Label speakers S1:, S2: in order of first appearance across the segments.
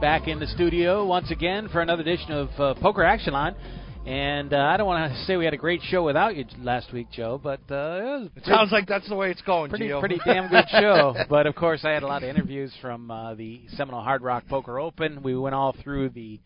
S1: back in the studio once again for another edition of uh, Poker Action Line. And uh, I don't want to say we had a great show without you last week, Joe, but uh, it was
S2: It sounds like that's the way it's going,
S1: pretty
S2: Gio.
S1: pretty damn good show. but of course, I had a lot of interviews from uh, the Seminole Hard Rock Poker Open. We went all through the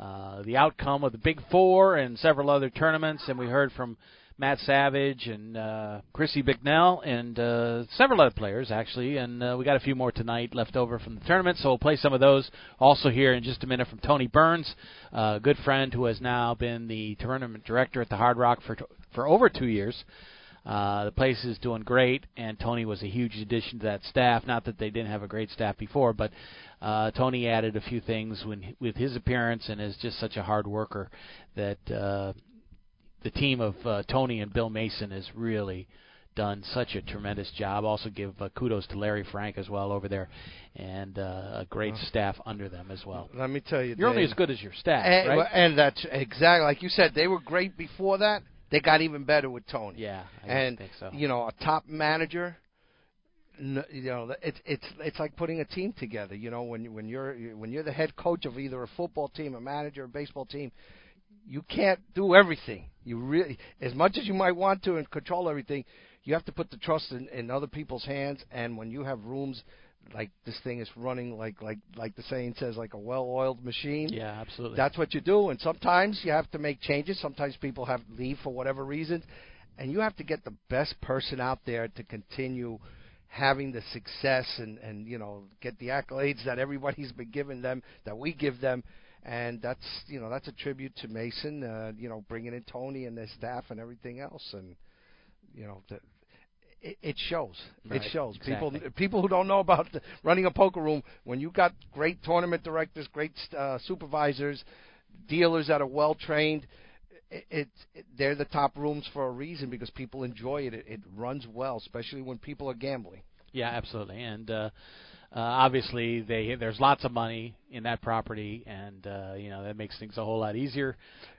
S1: uh, the outcome of the Big Four and several other tournaments, and we heard from Matt Savage and uh, Chrissy Bicknell and uh, several other players actually. And uh, we got a few more tonight left over from the tournament, so we'll play some of those. Also here in just a minute from Tony Burns, uh, a good friend who has now been the tournament director at the Hard Rock for for over two years. Uh, the place is doing great, and Tony was a huge addition to that staff. Not that they didn't have a great staff before, but uh, Tony added a few things when, with his appearance, and is just such a hard worker that uh, the team of uh, Tony and Bill Mason has really done such a tremendous job. Also, give uh, kudos to Larry Frank as well over there, and uh, a great staff under them as well.
S2: Let me tell you,
S1: You're only as good as your staff,
S2: and,
S1: right?
S2: and that's exactly like you said. They were great before that. They got even better with Tony.
S1: yeah, I
S2: and
S1: think so.
S2: you know, a top manager. You know, it's it's it's like putting a team together. You know, when you- when you're when you're the head coach of either a football team, a manager, a baseball team, you can't do everything. You really, as much as you might want to and control everything, you have to put the trust in, in other people's hands. And when you have rooms like this thing is running like like like the saying says, like a well-oiled machine.
S1: yeah, absolutely.
S2: That's what you do, and sometimes you have to make changes. Sometimes people have to leave for whatever reason, and you have to get the best person out there to continue having the success and and you know get the accolades that everybody's been giving them, that we give them, and that's you know that's a tribute to Mason, uh, you know, bringing in Tony and their staff and everything else, and you know. The, it, it shows.
S1: Right,
S2: It shows.
S1: exactly.
S2: People people who don't know about the, running a poker room, when you got great tournament directors, great uh, supervisors, dealers that are well trained, it, it, it they're the top rooms for a reason because people enjoy it. It, it runs well, especially when people are gambling.
S1: Yeah, absolutely. And uh, uh, obviously, they there's lots of money in that property, and uh, you know that makes things a whole lot easier.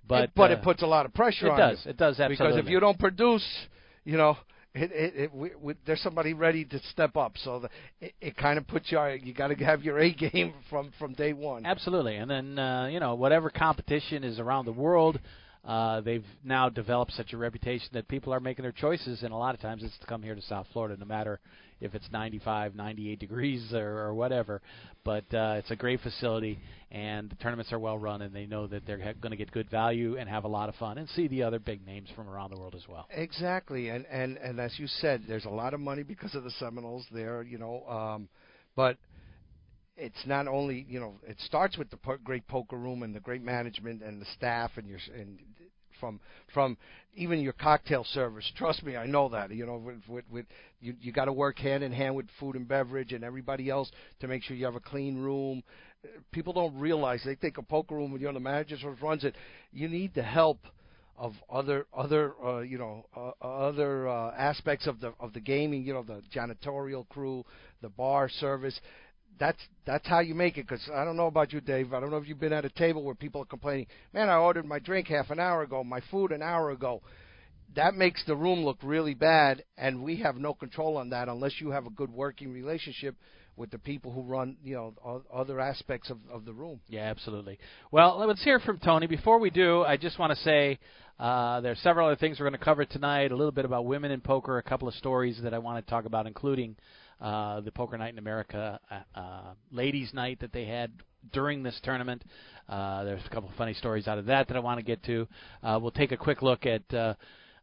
S1: But
S2: it, but
S1: uh,
S2: it puts a lot of pressure
S1: it
S2: on
S1: does.
S2: you.
S1: It does absolutely.
S2: because if you don't produce, you know, it, it, it we, we, there's somebody ready to step up. So the, it, it kind of puts you. You got to have your A game from from day one.
S1: Absolutely, and then uh, you know whatever competition is around the world, uh, they've now developed such a reputation that people are making their choices, and a lot of times it's to come here to South Florida, no matter if it's 95, 98 degrees or, or whatever. But uh, it's a great facility, and the tournaments are well run, and they know that they're going to get good value and have a lot of fun, and see the other big names from around the world as well.
S2: Exactly, and and and as you said, there's a lot of money because of the Seminoles there, you know. Um, but it's not only you know it starts with the po- great poker room and the great management and the staff and your and from from even your cocktail service. Trust me, I know that. You know, with with, with you you got to work hand in hand with food and beverage and everybody else to make sure you have a clean room. People don't realize they think a poker room when you're the manager who runs it. You need the help of other other uh, you know uh, other uh, aspects of the of the gaming. You know, the janitorial crew, the bar service that's that's how you make it. Because I don't know about you, Dave. I don't know if you've been at a table where people are complaining. Man, I ordered my drink half an hour ago, my food an hour ago. That makes the room look really bad, and we have no control on that unless you have a good working relationship with the people who run, you know, other aspects of of the room.
S1: Yeah, absolutely. Well, let's hear from Tony. Before we do, I just want to say uh, are several other things we're going to cover tonight. A little bit about women in poker, a couple of stories that I want to talk about, including uh, the Poker Night in America uh, uh, ladies' night that they had during this tournament. Uh, there's a couple of funny stories out of that that I want to get to. Uh, we'll take a quick look at uh,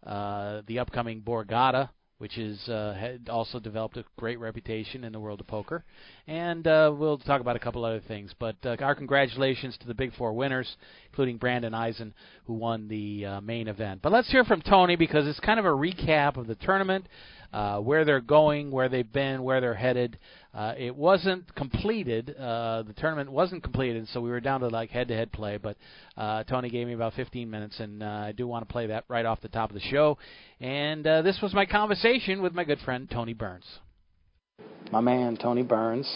S1: uh, the upcoming Borgata, which is uh, had also developed a great reputation in the world of poker, and uh, we'll talk about a couple other things. But uh, our congratulations to the Big Four winners, including Brandon Eisen, who won the uh, main event. But let's hear from Tony because it's kind of a recap of the tournament. Uh, where they're going, where they've been, where they're headed. Uh, it wasn't completed. Uh, the tournament wasn't completed, so we were down to like head-to-head play. But uh, Tony gave me about 15 minutes, and uh, I do want to play that right off the top of the show. And uh, this was my conversation with my good friend Tony Burns. My man Tony Burns.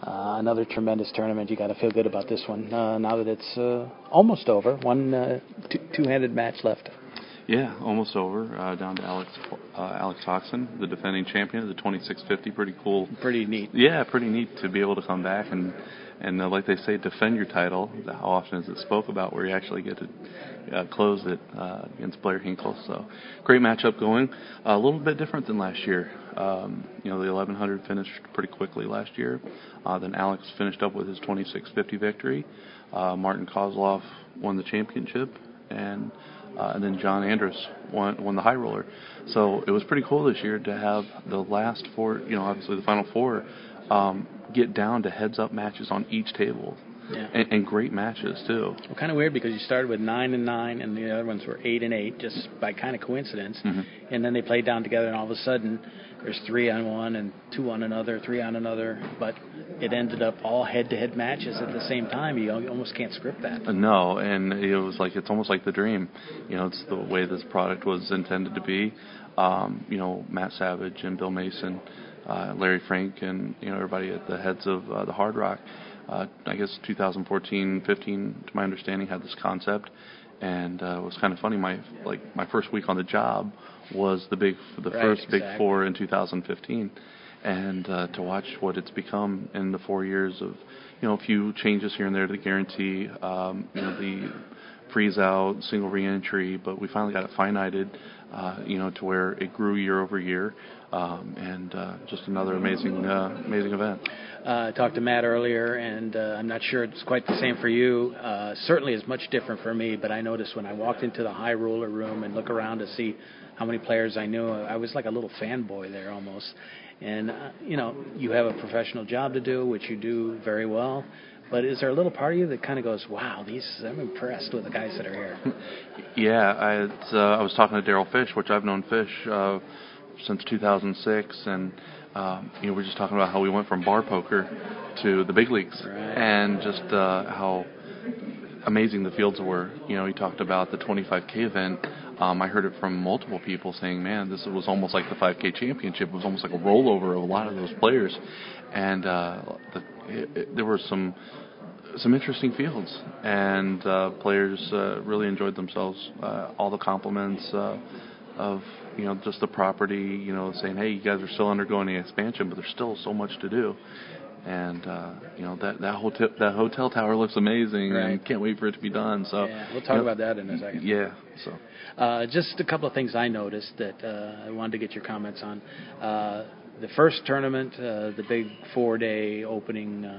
S1: Uh, another tremendous tournament. You got to feel good about this one uh, now that it's uh, almost over. One uh, two- two-handed match left.
S3: Yeah, almost over. Uh, down to Alex uh, Alex Foxen, the defending champion of the 2650. Pretty cool.
S1: Pretty neat.
S3: Yeah, pretty neat to be able to come back and and uh, like they say, defend your title. How often is it spoke about where you actually get to uh, close it uh, against Blair Hinkle? So great matchup going. Uh, a little bit different than last year. Um, you know, the 1100 finished pretty quickly last year. Uh, then Alex finished up with his 2650 victory. Uh, Martin Kozlov won the championship, and uh, and then John Andress won won the high roller. So it was pretty cool this year to have the last four, you know, obviously the final four, um, get down to heads up matches on each table.
S1: Yeah.
S3: And, and great matches too.
S1: Well, kind of weird because you started with nine and nine, and the other ones were eight and eight, just by kind of coincidence.
S3: Mhm.
S1: And then they played down together, and all of a sudden, there's three on one and two on another, three on another. But it ended up all head-to-head matches at the same time. You almost can't script that.
S3: Uh, No, and it was like it's almost like the dream. You know, it's the way this product was intended to be. Um, you know, Matt Savage and Bill Mason, uh, Larry Frank, and you know everybody at the heads of uh, the Hard Rock. Uh, I guess 2014, 15, to my understanding, had this concept, and uh, it was kind of funny. My like my first week on the job was the big the
S1: Right,
S3: first Big. Four in 2015, and uh, to watch what it's become in the four years of you know a few changes here and there to the guarantee, um, you know the freeze out, single reentry, but we finally got it finited, uh, you know, to where it grew year over year, um, and uh, just another amazing uh, amazing event.
S1: Uh, I talked to Matt earlier, and uh, I'm not sure it's quite the same for you. Uh, certainly, it's much different for me. But I noticed when I walked into the high roller room and look around to see how many players I knew, I was like a little fanboy there almost. And uh, you know, you have a professional job to do, which you do very well. But is there a little part of you that kind of goes, "Wow, these I'm impressed with the guys that are here."
S3: Yeah, I uh, I was talking to Darryl Fish, which I've known Fish uh, since 2006, and um, you know we're just talking about how we went from bar poker to the big leagues,
S1: Right.
S3: and just uh, how amazing the fields were. You know, he talked about the 25k event. Um, I heard it from multiple people saying, "Man, this was almost like the 5K championship. It was almost like a rollover of a lot of those players." And uh, the, it, it, there were some some interesting fields, and uh, players uh, really enjoyed themselves. Uh, all the compliments uh, of you know just the property, you know, saying, "Hey, you guys are still undergoing the expansion, but there's still so much to do." And uh, you know that that hotel that hotel tower looks amazing,
S1: Right.
S3: and can't wait for it to be done. So
S1: yeah, we'll talk
S3: you know,
S1: about that in a second.
S3: Yeah, so
S1: Uh, just a couple of things I noticed that uh, I wanted to get your comments on. Uh, the first tournament, uh, the big four-day opening uh,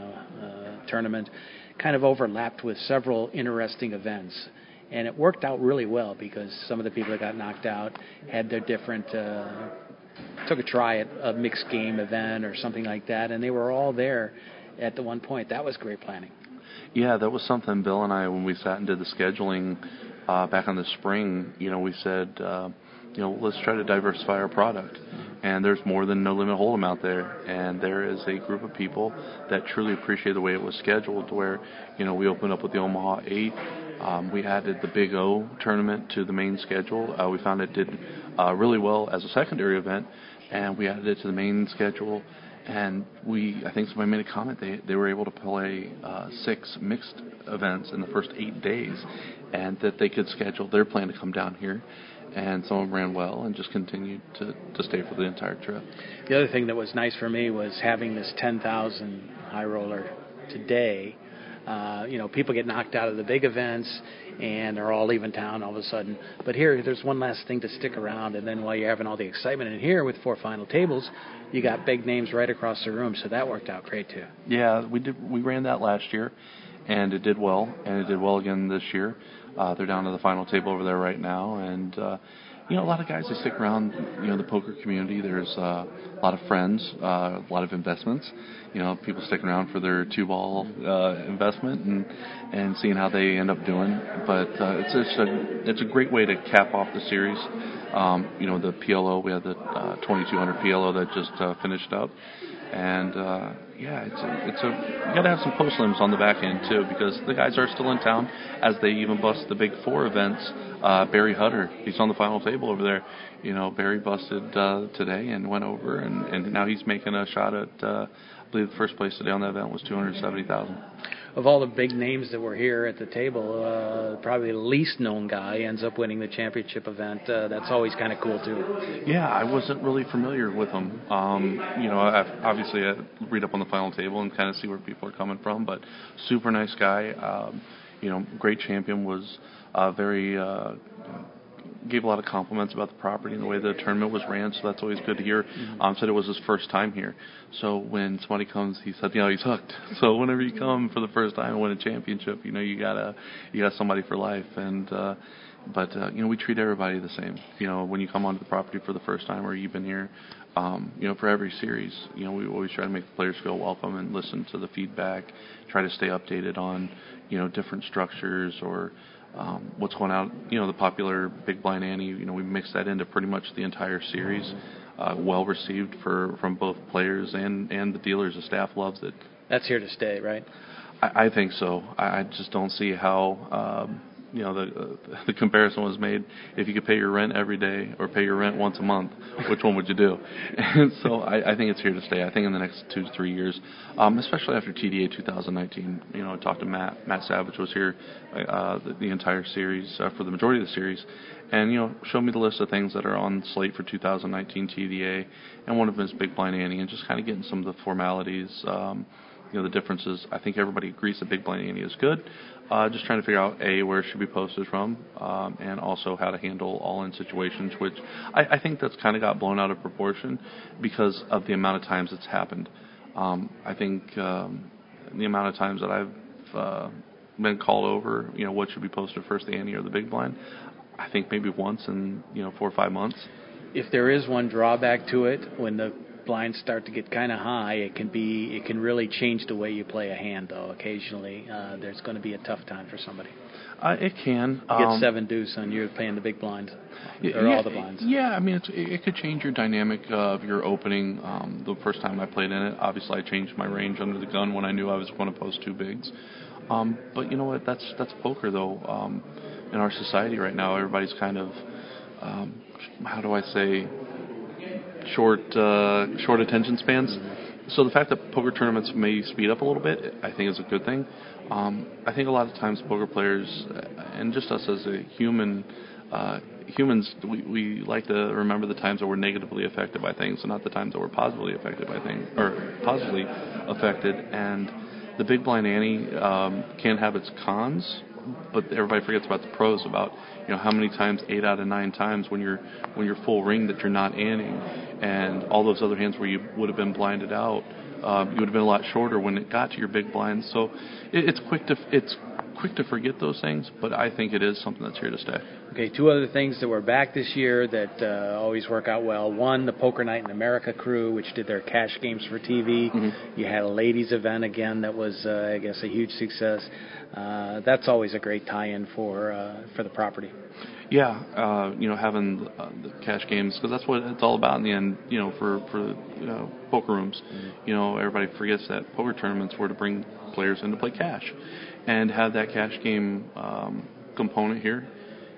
S1: uh, tournament, kind of overlapped with several interesting events, and it worked out really well because some of the people that got knocked out had their different. Uh, took a try at a mixed game event or something like that, and they were all there at the one point. That was great planning.
S3: Yeah, that was something Bill and I, when we sat and did the scheduling uh, back in the spring, you know, we said, uh, you know, let's try to diversify our product. And there's more than No Limit Hold'em out there, and there is a group of people that truly appreciate the way it was scheduled. Where, you know, we opened up with the Omaha Eight. Um, we added the Big O tournament to the main schedule. Uh, we found it did uh, really well as a secondary event, and we added it to the main schedule. And we, I think somebody made a comment. They they were able to play uh, six mixed events in the first eight days, and that they could schedule their plan to come down here. And some of them ran well and just continued to, to stay for the entire trip.
S1: The other thing that was nice for me was having this 10,000 high roller today. Uh, you know, people get knocked out of the big events and they're all leaving town all of a sudden. But here, there's one last thing to stick around. And then while you're having all the excitement in here with four final tables, you got big names right across the room. So that worked out great too.
S3: Yeah, we did. We ran that last year, and it did well, and it did well again this year. Uh, they're down to the final table over there right now, and uh, you know, a lot of guys they stick around. You know, the poker community. There's uh, a lot of friends, uh, a lot of investments. You know, people sticking around for their two ball uh, investment and and seeing how they end up doing. But uh, it's a it's a great way to cap off the series. Um, you know, the PLO we had the uh, 2200 PLO that just uh, finished up and uh, yeah, it's a, it's a you got to have some post limbs on the back end too because the guys are still in town as they even bust the big four events. Uh, Barry Hutter, he's on the final table over there. You know, Barry busted uh, today and went over, and, and now he's making a shot at. Uh, I believe the first place today on that event was two hundred seventy thousand
S1: of all the big names that were here at the table, uh, probably the least known guy ends up winning the championship event. Uh, that's always kind of cool too.
S3: Yeah, I wasn't really familiar with him. Um, you know, I, obviously I read up on the final table and kind of see where people are coming from, but super nice guy. Um, you know, great champion was uh, very. Uh, gave a lot of compliments about the property and the way the tournament was ran, so that's always good to hear. Mm-hmm. Um, said it was his first time here, so when somebody comes, he said, you know, he's hooked. So whenever you come for the first time and win a championship, you know, you gotta, you got somebody for life, and. uh but uh, you know we treat everybody the same. You know when you come onto the property for the first time or you've been here, um, you know for every series, you know we always try to make the players feel welcome and listen to the feedback, try to stay updated on you know different structures or um, what's going out. You know, the popular Big Blind Ante. You know, we mix that into pretty much the entire series. Uh, well received for from both players and and the dealers. The staff loves it.
S1: That's here to stay, right?
S3: I, I think so. I, I just don't see how. Um, you know the uh, the comparison was made if you could pay your rent every day or pay your rent once a month which one would you do and so I, I think it's here to stay I think in the next two to three years um, especially after TDA 2019 you know I talked to Matt Matt Savage was here uh, the, the entire series uh, for the majority of the series and you know show me the list of things that are on slate for 2019 TDA and one of them is Big Blind Ante and just kind of getting some of the formalities um, you know the differences. I think everybody agrees that Big Blind Ante is good. Uh, just trying to figure out a where it should be posted from, um, and also how to handle all-in situations, which I, I think that's kind of got blown out of proportion because of the amount of times it's happened. Um, I think um, the amount of times that I've uh, been called over, you know, what should be posted first, the ante or the big blind. I think maybe once in you know four or five months.
S1: If there is one drawback to it, when the blinds start to get kind of high, it can be it can really change the way you play a hand. Though occasionally uh, there's going to be a tough time for somebody.
S3: Uh, it can.
S1: You um, get seven deuce and you're playing the big blind, or
S3: yeah,
S1: all the blinds.
S3: Yeah, I mean it's, it could change your dynamic of your opening. Um, the first time I played in it, obviously I changed my range under the gun when I knew I was going to post two bigs. Um, but you know what? That's that's poker though. Um, in our society right now, everybody's kind of um, how do I say short uh, short attention spans. So the fact that poker tournaments may speed up a little bit, I think is a good thing. Um, I think a lot of times poker players, uh, and just us as a human, uh, humans, we, we like to remember the times that we're negatively affected by things, and not the times that we're positively affected by things, or positively affected. And the big blind ante um, can have its cons, but everybody forgets about the pros about you know how many times eight out of nine times when you're when you're full ring that you're not inning. And all those other hands where you would have been blinded out um, you would have been a lot shorter when it got to your big blinds. So it, it's quick to it's quick to forget those things, but I think it is something that's here to stay.
S1: Okay, two other things that were back this year that uh, always work out well. One, the Poker Night in America crew, which did their cash games for TV. Mm-hmm. You had a ladies' event again that was, uh, I guess, a huge success uh, that's always a great tie-in for uh, for the property.
S3: Yeah, uh, you know, having uh, the cash games because that's what it's all about in the end. You know, for for you know, poker rooms, mm-hmm. you know, everybody forgets that poker tournaments were to bring players in to play cash, and had that cash game um, component here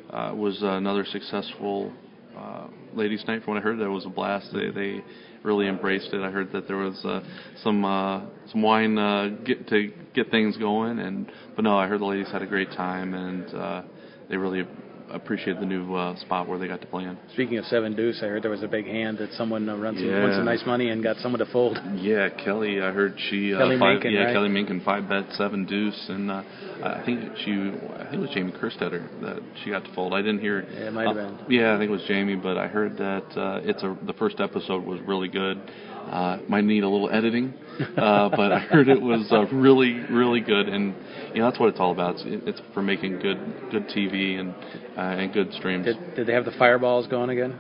S3: uh, was another successful uh, ladies' night. From what I heard, that was a blast. They they really embraced it. I heard that there was uh, some uh, some wine uh, get to get things going, and but no, I heard the ladies had a great time, and uh, they really appreciate the new uh, spot where they got to play in.
S1: Speaking of seven deuce, I heard there was a big hand that someone uh, runs yeah. won some nice money and got someone to fold.
S3: Yeah, Kelly. I heard she
S1: uh, Kelly
S3: five,
S1: Minkin,
S3: yeah
S1: right?
S3: Kelly Minkin five bet seven deuce, and uh, I think she I think it was Jamie Kerstetter that she got to fold. I didn't hear.
S1: Yeah, it might have been.
S3: Yeah, I think it was Jamie, but I heard that uh, it's a the first episode was really good. Uh, might need a little editing, uh, but I heard it was uh, really, really good, and you know that's what it's all about. It's, it's for making good, good TV, and uh, and good streams.
S1: Did, did they have the fireballs going again?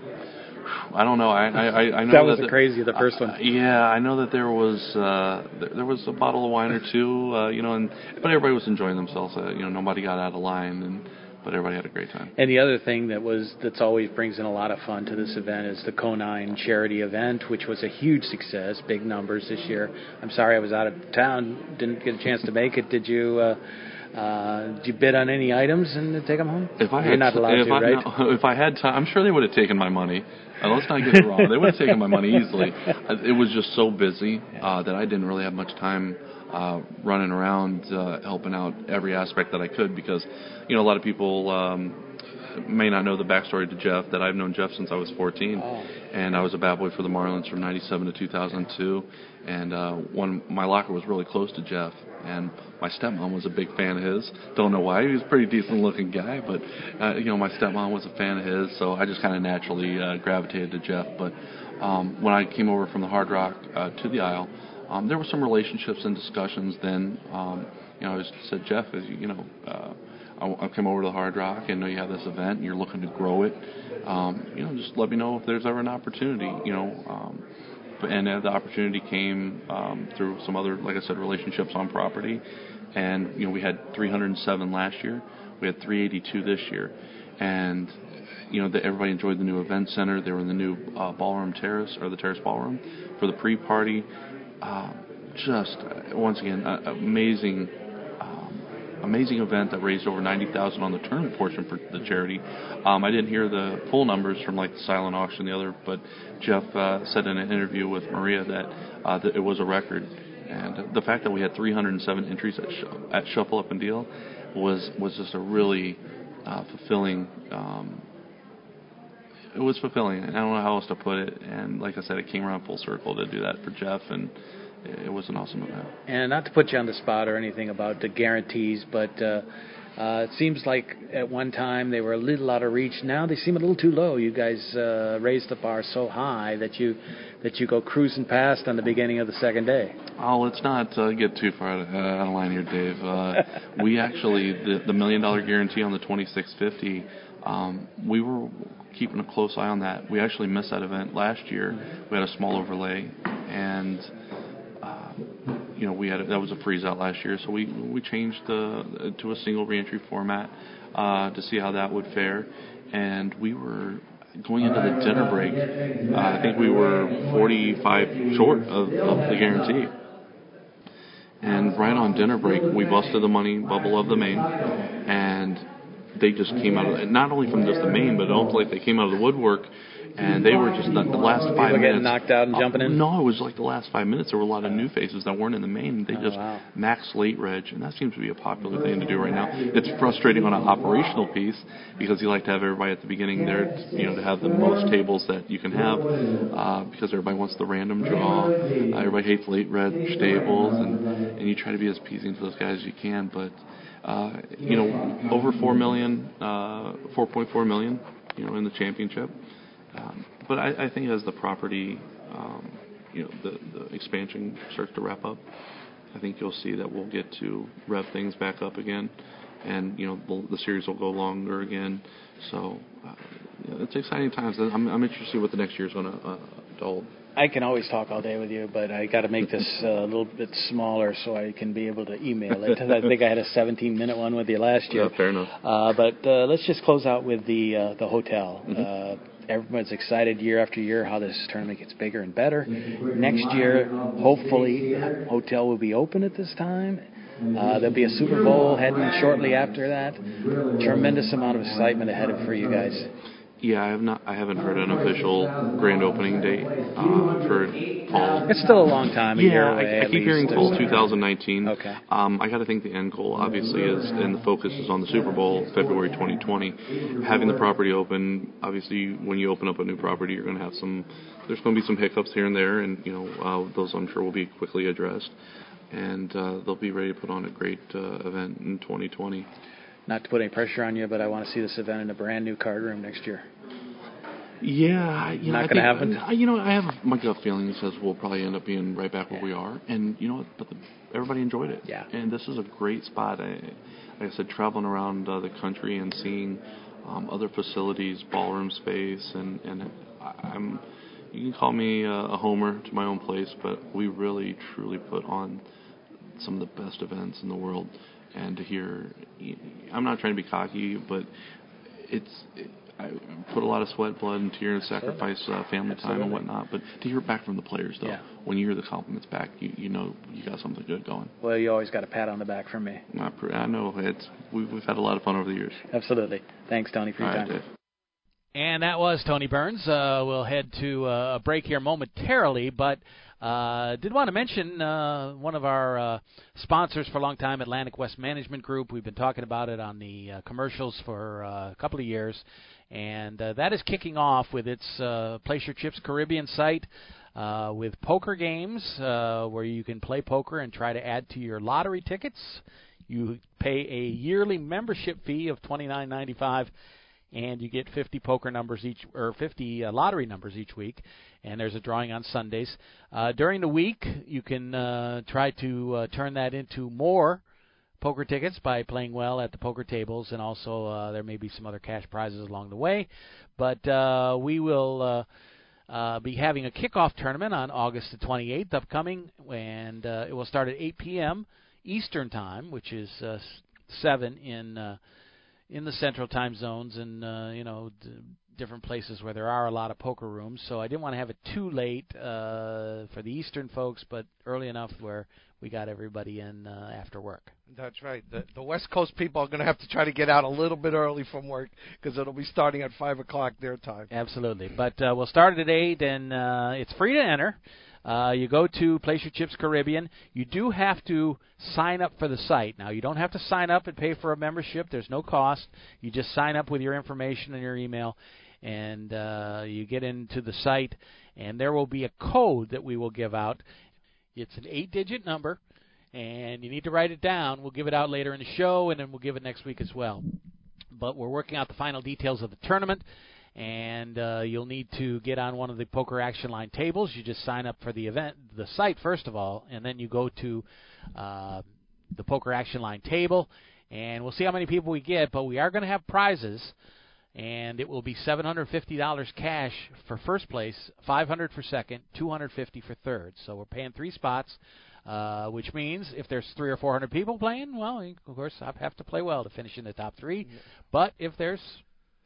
S3: I don't know. I I, I know
S1: that was
S3: that
S1: the crazy, the first one.
S3: Yeah, I know that there was uh, there, there was a bottle of wine or two, uh, you know, and but everybody was enjoying themselves. Uh, you know, nobody got out of line, and but everybody had a great time.
S1: And the other thing that was that's always brings in a lot of fun to this event is the Conine charity event, which was a huge success, big numbers this year. I'm sorry I was out of town, didn't get a chance to make it. Did you? Uh, uh, did you bid on any items and take them home?
S3: If I
S1: You're
S3: had,
S1: not allowed to,
S3: I,
S1: right?
S3: no, if I had time, I'm sure they would have taken my money. Let's not get it wrong. They would have taken my money easily. It was just so busy uh, that I didn't really have much time uh, running around uh, helping out every aspect that I could because, you know, a lot of people um, may not know the backstory to Jeff that I've known Jeff since I was 14,
S1: Oh.
S3: and I was a bad boy for the Marlins from '97 to 2002. And uh, one, my locker was really close to Jeff, and my stepmom was a big fan of his. Don't know why. He was a pretty decent looking guy, but uh, you know, my stepmom was a fan of his, so I just kind of naturally uh, gravitated to Jeff. But um, when I came over from the Hard Rock uh, to the Isle, um, there were some relationships and discussions. Then, um, you know, I said, Jeff, you, you know. Uh, I, I came over to the Hard Rock and know you have this event and you're looking to grow it. Um, you know, just let me know if there's ever an opportunity. You know, um, and uh, the opportunity came um, through some other, like I said, relationships on property. And you know, we had 307 last year. We had 382 this year, and you know, the, everybody enjoyed the new event center. They were in the new uh, ballroom terrace or the terrace ballroom for the pre-party. Uh, just once again, uh, amazing amazing event that raised over 90000 on the tournament portion for the charity. Um, I didn't hear the full numbers from like the silent auction, the other, but Jeff uh, said in an interview with Maria that, uh, that it was a record. And the fact that we had 307 entries at, sh- at Shuffle Up and Deal was was just a really uh, fulfilling. Um, it was fulfilling. I don't know how else to put it. And like I said, it came around full circle to do that for Jeff, and it was an awesome event.
S1: And not to put you on the spot or anything about the guarantees, but uh, uh, it seems like at one time they were a little out of reach. Now they seem a little too low. You guys uh, raised the bar so high that you that you go cruising past on the beginning of the second day.
S3: Oh, let's not uh, get too far out of, uh, out of line here, Dave. Uh, we actually the, the million dollar guarantee on the 2650. Um, we were keeping a close eye on that. We actually missed that event last year. We had a small overlay, and you know we had a, that was a freeze out last year. So we we changed the to a single reentry format uh, to see how that would fare, and we were going into the dinner break. Uh, I think we were 45 short of, of the guarantee. And right on dinner break, we busted the money bubble of the main, and they just came out of not only from just the main, but almost like they came out of the woodwork, and they were just the, the last five
S1: People
S3: minutes
S1: getting knocked out and jumping in.
S3: No, it was like the last five minutes. There were a lot of new faces that weren't in the main. They
S1: Oh,
S3: just
S1: wow.
S3: max late reg, and that seems to be a popular thing to do right now. It's frustrating on an operational piece because you like to have everybody at the beginning there, you know, to have the most tables that you can have uh, because everybody wants the random draw. Uh, everybody hates late reg tables, and and you try to be as pleasing to those guys as you can, but. Uh, you know, over four million, uh, 4.4 million, you know, in the championship. Um, but I, I think as the property, um, you know, the, the expansion starts to wrap up, I think you'll see that we'll get to rev things back up again, and you know the, the series will go longer again. So uh, you know, it's exciting times. I'm, I'm interested to see what the next year's going to uh, hold.
S1: I can always talk all day with you, but I got to make this uh, a little bit smaller so I can be able to email it. I think I had a 17 minute one with you last year.
S3: Yeah, fair enough.
S1: Uh, but uh, let's just close out with the uh, the hotel.
S3: Mm-hmm.
S1: Everyone's excited year after year how this tournament gets bigger and better. Next year, hopefully, hotel will be open at this time. Uh, there'll be a Super Bowl heading shortly after that. Tremendous amount of excitement ahead of for you guys.
S3: Yeah, I have not. I haven't heard an official grand opening date uh, for fall.
S1: It's still a long time, a year
S3: Yeah,
S1: away.
S3: I, I
S1: at
S3: keep hearing
S1: least.
S3: fall 2019.
S1: Okay.
S3: Um, I got to think the end goal obviously is, and the focus is on the Super Bowl, February 2020. Having the property open, obviously, when you open up a new property, you're going to have some. There's going to be some hiccups here and there, and you know uh, those I'm sure will be quickly addressed, and uh, they'll be ready to put on a great uh, event in 2020.
S1: Not to put any pressure on you, but I want to see this event in a brand new card room next year.
S3: Yeah, you know,
S1: Not gonna
S3: think-
S1: happen?
S3: You know, I have my gut feeling that says we'll probably end up being right back where we are, and you know, but the, everybody enjoyed it.
S1: Yeah.
S3: And this is a great spot. I, like I said, traveling around uh, the country and seeing um, other facilities, ballroom space, and and I'm you can call me a, a homer to my own place, but we really truly put on some of the best events in the world. And to hear, I'm not trying to be cocky, but it's I put a lot of sweat, blood, and tears, sacrifice uh, family Absolutely. time and whatnot. But to hear back from the players, though,
S4: yeah.
S3: when you hear the compliments back, you you know you got something good going.
S4: Well, you always got a pat on the back from me.
S3: I, I know it's we've, we've had a lot of fun over the years.
S4: Absolutely. Thanks, Tony, for your
S3: All
S4: time.
S3: Right, Dave.
S1: And that was Tony Burns. Uh, we'll head to uh, a break here momentarily, but uh, did want to mention uh, one of our uh, sponsors for a long time, Atlantic West Management Group. We've been talking about it on the uh, commercials for uh, a couple of years, and uh, that is kicking off with its uh, Place Your Chips Caribbean site. Uh, with poker games, uh, where you can play poker and try to add to your lottery tickets, you pay a yearly membership fee of twenty nine ninety five and you get 50 poker numbers each or 50 uh, lottery numbers each week and there's a drawing on Sundays. Uh, during the week, you can uh, try to uh, turn that into more poker tickets by playing well at the poker tables, and also uh, there may be some other cash prizes along the way. But uh, we will. Uh, uh, be having a kickoff tournament on August the 28th, upcoming, and uh, it will start at 8 p.m. Eastern Time, which is uh, 7 in uh, in the central time zones and uh, you know d- different places where there are a lot of poker rooms. So I didn't want to have it too late uh, for the Eastern folks, but early enough where we got everybody in uh, after work.
S2: That's right. The, the West Coast people are going to have to try to get out a little bit early from work because it'll be starting at five o'clock their time.
S1: Absolutely, but uh, we'll start at eight, and uh, it's free to enter. Uh, you go to Place Your Chips Caribbean. You do have to sign up for the site. Now, you don't have to sign up and pay for a membership. There's no cost. You just sign up with your information and your email, and uh, you get into the site, and there will be a code that we will give out. It's an eight-digit number, and you need to write it down. We'll give it out later in the show, and then we'll give it next week as well. But we're working out the final details of the tournament and uh, you'll need to get on one of the poker action line tables. You just sign up for the event, the site first of all, and then you go to uh, the poker action line table, and we'll see how many people we get. But we are going to have prizes, and it will be $750 cash for first place, 500 for second, 250 for third. So we're paying three spots. Uh, which means if there's three or four hundred people playing, well, of course, I have to play well to finish in the top three. Yeah. But if there's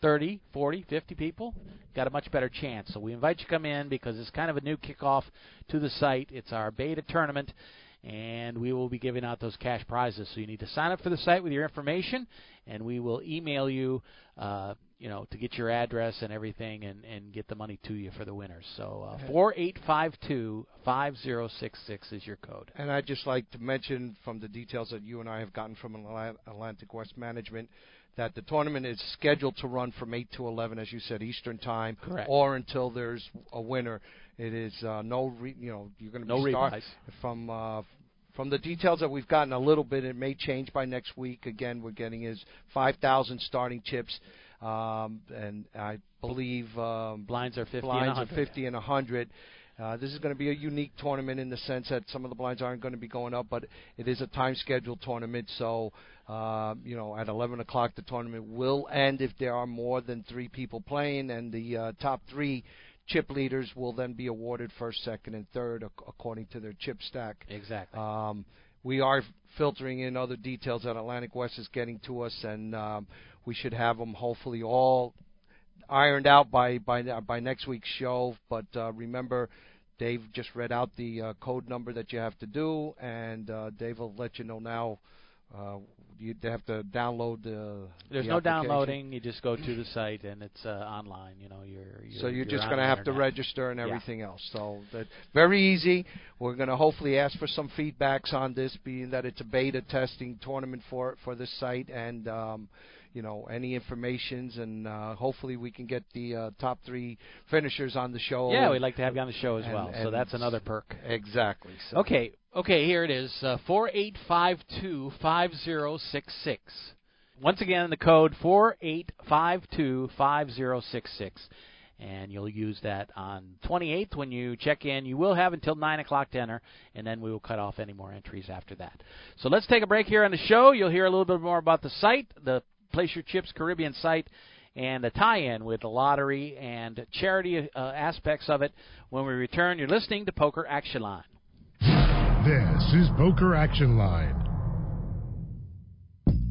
S1: 30, 40, 50 people, got a much better chance. So we invite you to come in because it's kind of a new kickoff to the site. It's our beta tournament, and we will be giving out those cash prizes. So you need to sign up for the site with your information, and we will email you, uh, you know, to get your address and everything, and and get the money to you for the winners. So uh, four eight five two five zero six six is your code.
S2: And I'd just like to mention from the details that you and I have gotten from Atlantic West Management that the tournament is scheduled to run from 8 to 11, as you said, Eastern Time,
S1: Correct.
S2: or until there's a winner. It is uh, no, re, you know, you're going to
S1: no
S2: be start
S1: from
S2: uh, from the details that we've gotten a little bit. It may change by next week. Again, we're getting is 5,000 starting chips, um, and I believe um,
S1: blinds are 50
S2: blinds
S1: and
S2: are 50 and 100. Uh, this is going to be a unique tournament in the sense that some of the blinds aren't going to be going up, but it is a time scheduled tournament. So, uh, you know, at 11 o'clock, the tournament will end if there are more than three people playing, and the uh, top three chip leaders will then be awarded first, second, and third according to their chip stack.
S1: Exactly.
S2: Um, we are filtering in other details that Atlantic West is getting to us, and um, we should have them hopefully all ironed out by by by next week's show. But uh, remember, Dave just read out the uh, code number that you have to do, and uh, Dave will let you know now. Uh, you have to download the.
S1: There's
S2: the
S1: no downloading. You just go to the site and it's uh, online. You know, you're. you're
S2: so you're,
S1: you're
S2: just
S1: going to
S2: have to register and everything
S1: yeah.
S2: else. So that very easy. We're going to hopefully ask for some feedbacks on this, being that it's a beta testing tournament for for this site, and um, you know any informations, and uh, hopefully we can get the uh, top three finishers on the show.
S1: Yeah, we'd like to have you on the show as
S2: and,
S1: well.
S2: And
S1: so that's another perk.
S2: Exactly. So.
S1: Okay, okay, here it is: uh, four eight five two five zero six six. Once again, the code four eight five two five zero six six. And you'll use that on 28th when you check in. You will have until 9 o'clock to enter, and then we will cut off any more entries after that. So let's take a break here on the show. You'll hear a little bit more about the site, the Place Your Chips Caribbean site, and a tie-in with the lottery and charity uh, aspects of it. When we return, you're listening to Poker Action Line.
S5: This is Poker Action Line.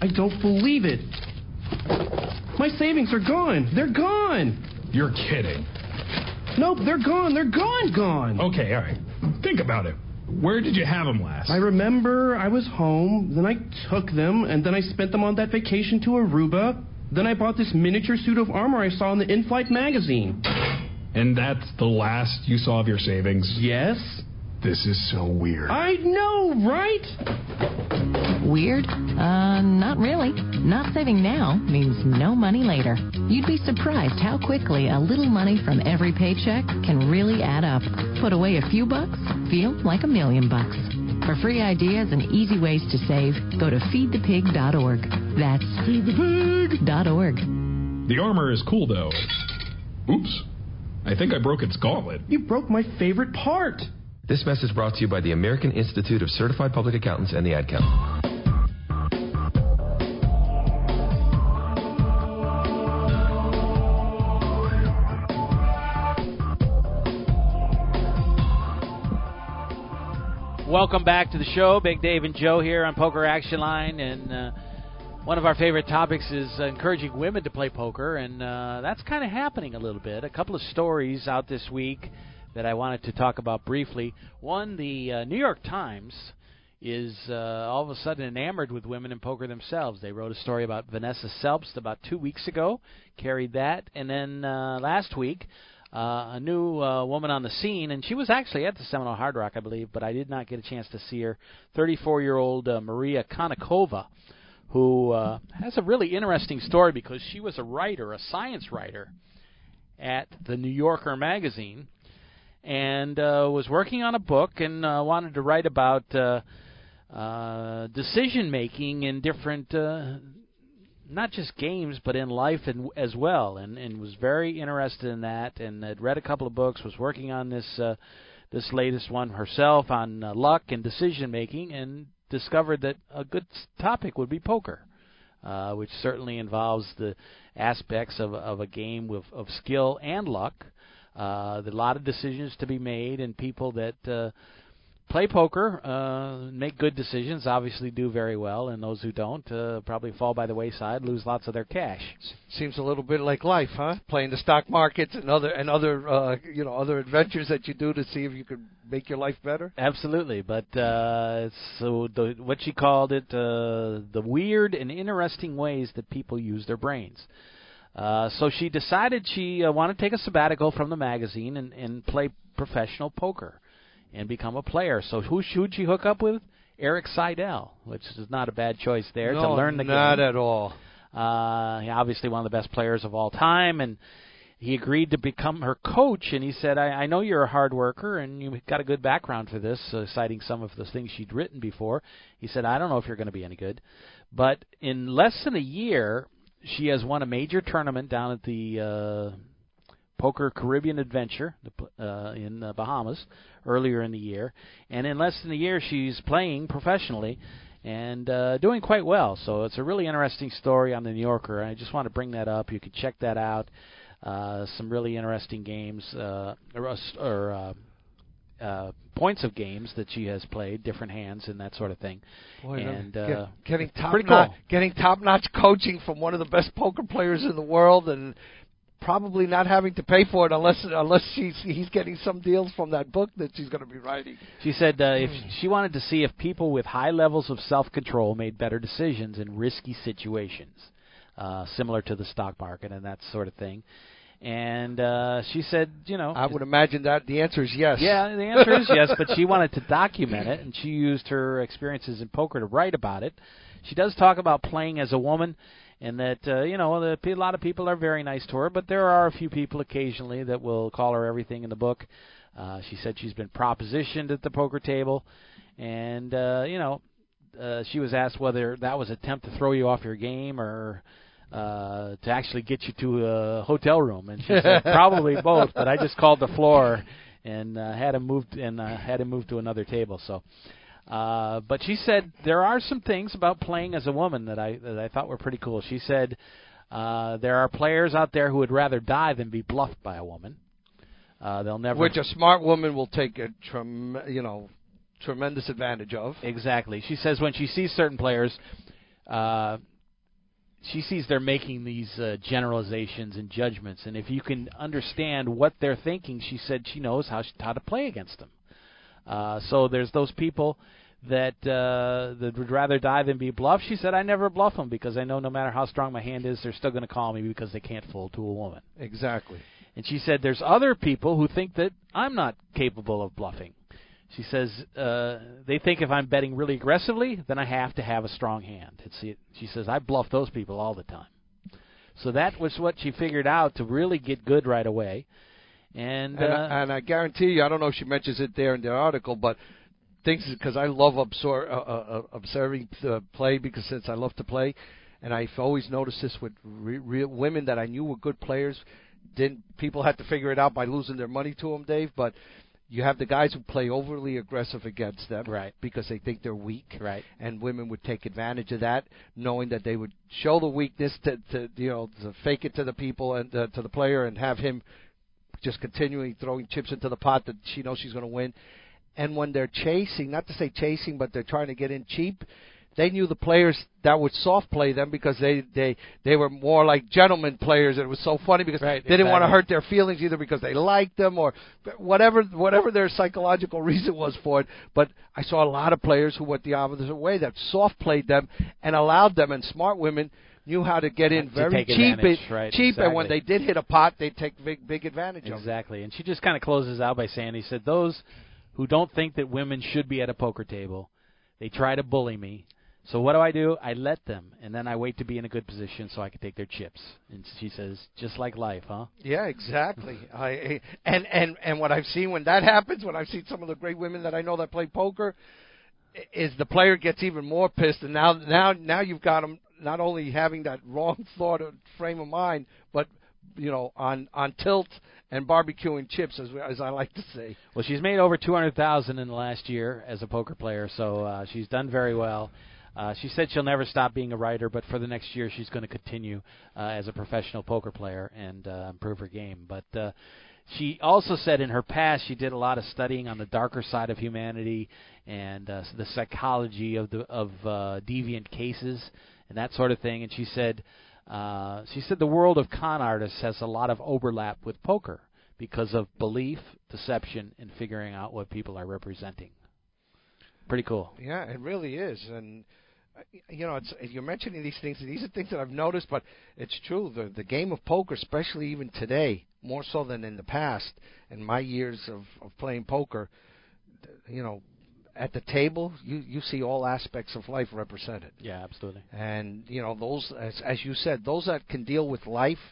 S6: I don't believe it. My savings are gone. They're gone.
S7: You're kidding.
S6: Nope, they're gone. They're gone, gone.
S7: Okay, all right. Think about it. Where did you have them last?
S6: I remember I was home, then I took them, and then I spent them on that vacation to Aruba. Then I bought this miniature suit of armor I saw in the in flight magazine.
S7: And that's the last you saw of your savings?
S6: Yes.
S7: This is so weird.
S6: I know, right?
S8: Weird? Uh, not really. Not saving now means no money later. You'd be surprised how quickly a little money from every paycheck can really add up. Put away a few bucks, feel like a million bucks. For free ideas and easy ways to save, go to feedthepig.org. That's feedthepig.org.
S7: The armor is cool, though. Oops. I think I broke its gauntlet.
S6: You broke my favorite part.
S9: This message brought to you by the American Institute of Certified Public Accountants and the Ad Council.
S1: Welcome back to the show. Big Dave and Joe here on Poker Action Line. And uh, one of our favorite topics is encouraging women to play poker. And uh, that's kind of happening a little bit. A couple of stories out this week that I wanted to talk about briefly. One, the uh, New York Times is uh, all of a sudden enamored with women in poker themselves. They wrote a story about Vanessa Selbst about two weeks ago, carried that, and then uh, last week uh, a new uh, woman on the scene, and she was actually at the Seminole Hard Rock, I believe, but I did not get a chance to see her. 34-year-old uh, Maria Konnikova, who uh, has a really interesting story because she was a writer, a science writer, at the New Yorker magazine, and uh, was working on a book and uh, wanted to write about uh, uh, decision making in different. Uh, not just games, but in life and, as well, and, and was very interested in that, and had read a couple of books, was working on this uh, this latest one herself on uh, luck and decision making, and discovered that a good topic would be poker, uh, which certainly involves the aspects of of a game with of skill and luck. Uh, a lot of decisions to be made, and people that uh, play poker, uh, make good decisions, obviously do very well, and those who don't uh, probably fall by the wayside, lose lots of their cash.
S2: Seems a little bit like life, huh? Playing the stock markets and other and other uh, you know other adventures that you do to see if you can make your life better.
S1: Absolutely, but uh, so the, what she called it, uh, the weird and interesting ways that people use their brains. Uh, so she decided she uh, wanted to take a sabbatical from the magazine and, and play professional poker and become a player. So who should she hook up with? Erik Seidel, which is not a bad choice there
S2: no,
S1: to learn the
S2: not
S1: game.
S2: Not at all.
S1: Uh, obviously one of the best players of all time, and he agreed to become her coach. And he said, "I, I know you're a hard worker, and you've got a good background for this," uh, citing some of the things she'd written before. He said, "I don't know if you're going to be any good, but in less than a year, she has won a major tournament down at the uh, Poker Caribbean Adventure uh, in the Bahamas earlier in the year, and in less than a year, she's playing professionally and uh, doing quite well. So it's a really interesting story on the New Yorker. I just want to bring that up. You can check that out. Uh, some really interesting games uh, or, or uh, uh, points of games that she has played, different hands and that sort of thing.
S2: Boy,
S1: and
S2: get-
S1: uh,
S2: getting top
S1: pretty
S2: notch,
S1: cool.
S2: getting top notch coaching from one of the best poker players in the world, and probably not having to pay for it unless unless she's he's getting some deals from that book that she's going to be writing.
S1: She said uh, if
S2: Hmm.
S1: she wanted to see if people with high levels of self-control made better decisions in risky situations, uh, similar to the stock market and that sort of thing. And uh, she said, you know,
S2: I would imagine that the answer is yes.
S1: yeah, the answer is yes, but she wanted to document it, and she used her experiences in poker to write about it. She does talk about playing as a woman, and that uh, you know the, a lot of people are very nice to her, but there are a few people occasionally that will call her everything in the book. Uh, she said she's been propositioned at the poker table, and uh, you know uh, she was asked whether that was an attempt to throw you off your game or uh, to actually get you to a hotel room, and she said probably both. But I just called the floor and uh, had him moved and uh, had him moved to another table. So, uh, but she said there are some things about playing as a woman that I that I thought were pretty cool. She said uh, there are players out there who would rather die than be bluffed by a woman. Uh, they'll never.
S2: Which a smart woman will take a trem- you know tremendous advantage of.
S1: Exactly. She says when she sees certain players, uh, she sees they're making these uh, generalizations and judgments, and if you can understand what they're thinking, she said she knows how she, how to play against them. Uh, so there's those people that uh, that would rather die than be bluffed. She said I never bluff them because I know no matter how strong my hand is, they're still going to call me because they can't fold to a woman.
S2: Exactly.
S1: And she said there's other people who think that I'm not capable of bluffing. She says uh, they think if I'm betting really aggressively, then I have to have a strong hand. It's, she says I bluff those people all the time. So that was what she figured out to really get good right away. And
S2: and,
S1: uh,
S2: I, and I guarantee you, I don't know if she mentions it there in the article, but things because I love absor- uh, uh, observing the play because since I love to play, and I've always noticed this with re- real women that I knew were good players. Didn't people had to figure it out by losing their money to them, Dave? But you have the guys who play overly aggressive against them
S1: right.
S2: because they think they're weak.
S1: Right.
S2: And women would take advantage of that knowing that they would show the weakness to, to you know to fake it to the people and uh, to the player and have him just continually throwing chips into the pot that she knows she's going to win. And when they're chasing not to say chasing but they're trying to get in cheap they knew the players that would soft play them because they they they were more like gentlemen players. And it was so funny because
S1: right,
S2: they didn't
S1: exactly.
S2: want to hurt their feelings either because they liked them or whatever whatever their psychological reason was for it. But I saw a lot of players who went the opposite way that soft played them and allowed them. And smart women knew how to get in
S1: To
S2: very cheap,
S1: right,
S2: cheap, and when they did hit a pot, they take big big advantage of it.
S1: Exactly. And she just kind of closes out by saying, he said, those who don't think that women should be at a poker table, they try to bully me. So what do I do? I let them, and then I wait to be in a good position so I can take their chips. And she says, just like life, huh?
S2: Yeah, exactly. I and and and what I've seen when that happens, when I've seen some of the great women that I know that play poker, is the player gets even more pissed, and now now now you've got them not only having that wrong thought or frame of mind, but you know on on tilt and barbecuing chips, as as I like to say.
S1: Well, she's made over two hundred thousand in the last year as a poker player, so uh, she's done very well. Uh, she said she'll never stop being a writer, but for the next year she's going to continue uh, as a professional poker player and uh, improve her game. But uh, she also said in her past she did a lot of studying on the darker side of humanity and uh, the psychology of the of uh, deviant cases and that sort of thing. And she said uh, she said the world of con artists has a lot of overlap with poker because of belief, deception, and figuring out what people are representing. Pretty cool.
S2: Yeah, it really is, and uh, you know, it's you're mentioning these things. These are things that I've noticed, but it's true. The the game of poker, especially even today, more so than in the past, in my years of of playing poker, you know, at the table, you you see all aspects of life represented.
S1: Yeah, absolutely.
S2: And you know, those as as you said, those that can deal with life,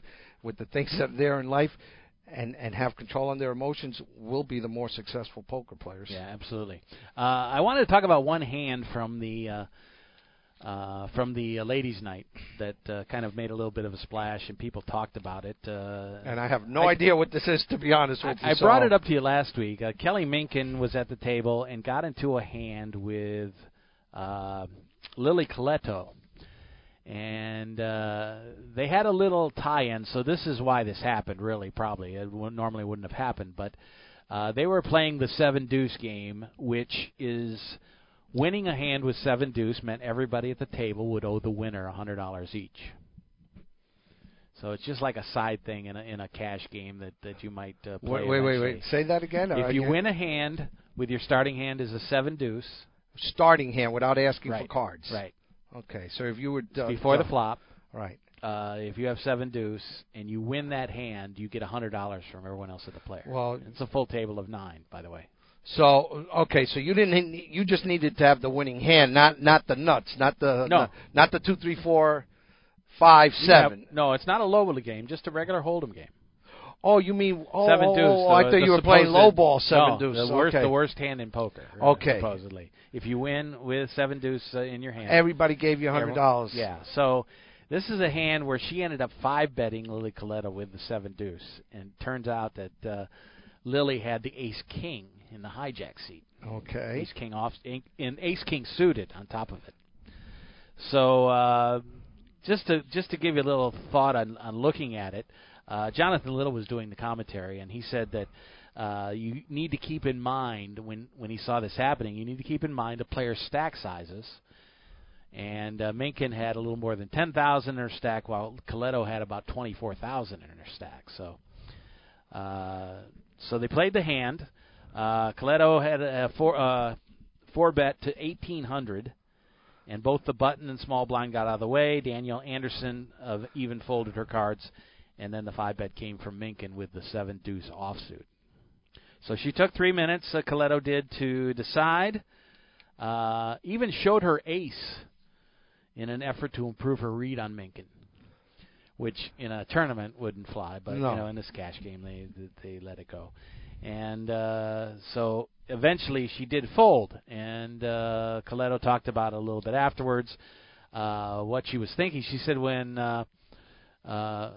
S2: with the things that are there in life. And and have control on their emotions will be the more successful poker players.
S1: Yeah, absolutely. Uh, I wanted to talk about one hand from the uh, uh, from the uh, ladies' night that uh, kind of made a little bit of a splash, and people talked about it. Uh,
S2: And I have no idea what this is, to be honest with
S1: I,
S2: you.
S1: I brought
S2: so-
S1: it up to you last week. Uh, Kelly Minkin was at the table and got into a hand with uh, Lily Coletto. And uh, they had a little tie-in, so this is why this happened. Really, probably it w- normally wouldn't have happened, but uh, they were playing the seven deuce game, which is winning a hand with seven deuce meant everybody at the table would owe the winner a hundred dollars each. So it's just like a side thing in a in a cash game that that you might uh, play.
S2: Wait, wait, wait, wait. Say that again.
S1: If you win a hand with your starting hand is a seven deuce,
S2: starting hand without asking
S1: Right,
S2: for cards.
S1: right?
S2: Okay, so if you were uh,
S1: Before the
S2: uh,
S1: flop,
S2: right?
S1: uh, if you have seven deuce and you win that hand, you get a hundred dollars from everyone else at the player.
S2: Well-
S1: it's a full table of nine, by the way.
S2: So okay, so you didn't. You just needed to have the winning hand, not not the nuts, not the
S1: No.
S2: not the two, three, four, five
S1: You have- no, it's not a low game, just a regular hold'em game.
S2: Oh, you mean oh,
S1: seven
S2: oh,
S1: deuce.
S2: oh, I
S1: the-
S2: thought you were playing low ball seven
S1: no,
S2: deuce.
S1: The worst,
S2: okay.
S1: the worst hand in poker.
S2: Okay.
S1: supposedly, if you win with seven deuce uh, in your hand,
S2: Everybody gave you a hundred dollars.
S1: Yeah. So this is a hand where she ended up five betting Lily Coletto with the seven deuce, and turns out that uh, Lily had the ace king in the hijack seat.
S2: Okay.
S1: Ace king off in ace king suited on top of it. So uh, just to just to give you a little thought on, on looking at it, uh, Jonathan Little was doing the commentary, and he said that. Uh, you need to keep in mind when when he saw this happening. You need to keep in mind the player's stack sizes, and uh, Minkin had a little more than 10,000 in her stack, while Coletto had about 24,000 in her stack. So, uh, so they played the hand. Uh, Coletto had a four uh, four bet to 1,800, and both the button and small blind got out of the way. Danielle Anderson of even folded her cards, and then the five bet came from Minkin with the seven deuce offsuit. So she took three minutes. Uh, Coletto did to decide. Uh, even showed her ace in an effort to improve her read on Minkin, which in a tournament wouldn't fly, but
S2: No.
S1: you know in this cash game they they let it go, and uh, so eventually she did fold, and uh, Coletto talked about it a little bit afterwards. Uh, what she was thinking, she said when uh, uh,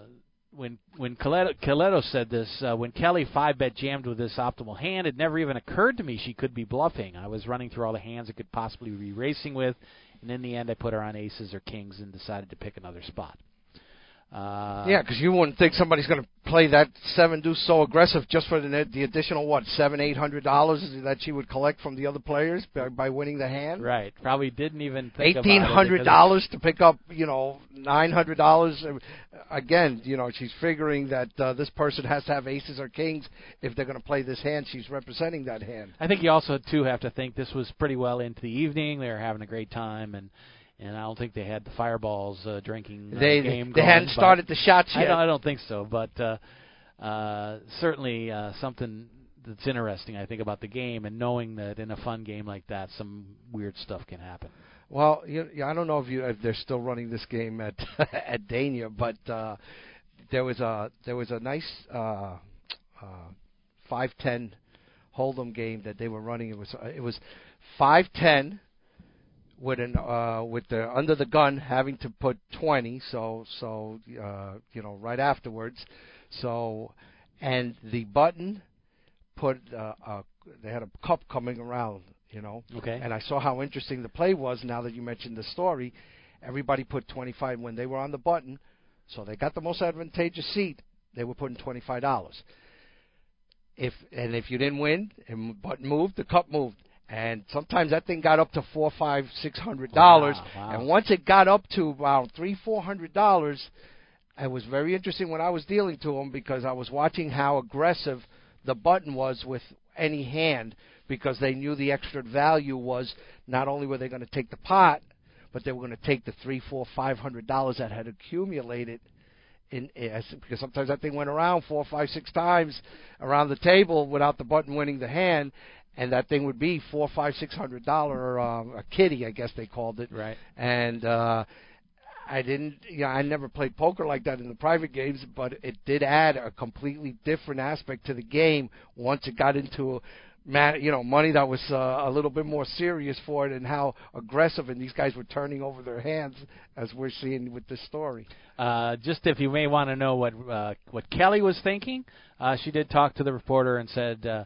S1: when when Coletto, Coletto said this, uh, when Kelly five bet jammed with this optimal hand, it never even occurred to me she could be bluffing. I was running through all the hands it could possibly be racing with, and in the end, I put her on aces or kings and decided to pick another spot. Uh,
S2: Yeah, because you wouldn't think somebody's going to play that seven deuce so aggressive just for the, the additional what seven eight hundred dollars that she would collect from the other players by, by winning the hand.
S1: Right. Probably didn't even
S2: Eighteen hundred dollars to pick up, you know, nine hundred dollars. Again, you know, she's figuring that uh, this person has to have aces or kings if they're going to play this hand. She's representing that hand.
S1: I think you also too have to think this was pretty well into the evening. They were having a great time, and and I don't think they had the fireballs uh, drinking uh,
S2: They-
S1: game.
S2: they
S1: going,
S2: hadn't started the shots
S1: I
S2: yet.
S1: don't, I don't think so, but uh, uh, certainly uh, something that's interesting. I think about the game and knowing that in a fun game like that, some weird stuff can happen.
S2: Well, you, I don't know if you if they're still running this game at at Dania, but uh, there was a there was a nice uh, uh, five ten hold'em game that they were running. It was uh, it was five ten with an uh, with the under the gun having to put twenty. So so uh, you know right afterwards. So and the button put uh, uh, they had a cup coming around. You know.
S1: Okay.
S2: And I saw how interesting the play was. Now that you mentioned the story, everybody put 25 when they were on the button, so they got the most advantageous seat. They were putting 25 dollars. If and if you didn't win and button moved, the cup moved. And sometimes that thing got up to four, five, six hundred dollars.
S1: Wow, wow.
S2: And once it got up to about three, four hundred dollars, it was very interesting when I was dealing to them because I was watching how aggressive the button was with any hand because they knew the extra value was not only were they going to take the pot, but they were going to take the three, four, five hundred dollars that had accumulated. In, because sometimes that thing went around four, five, six times around the table without the button winning the hand, and that thing would be four, five, six hundred dollar uh, a kitty, I guess they called it.
S1: Right.
S2: And uh, I didn't, you know, I never played poker like that in the private games, but it did add a completely different aspect to the game once it got into, man, you know, money that was uh, a little bit more serious for it, and how aggressive and these guys were turning over their hands, as we're seeing with this story.
S1: Uh, just if you may want to know what uh, what Kelly was thinking, uh, she did talk to the reporter and said, uh,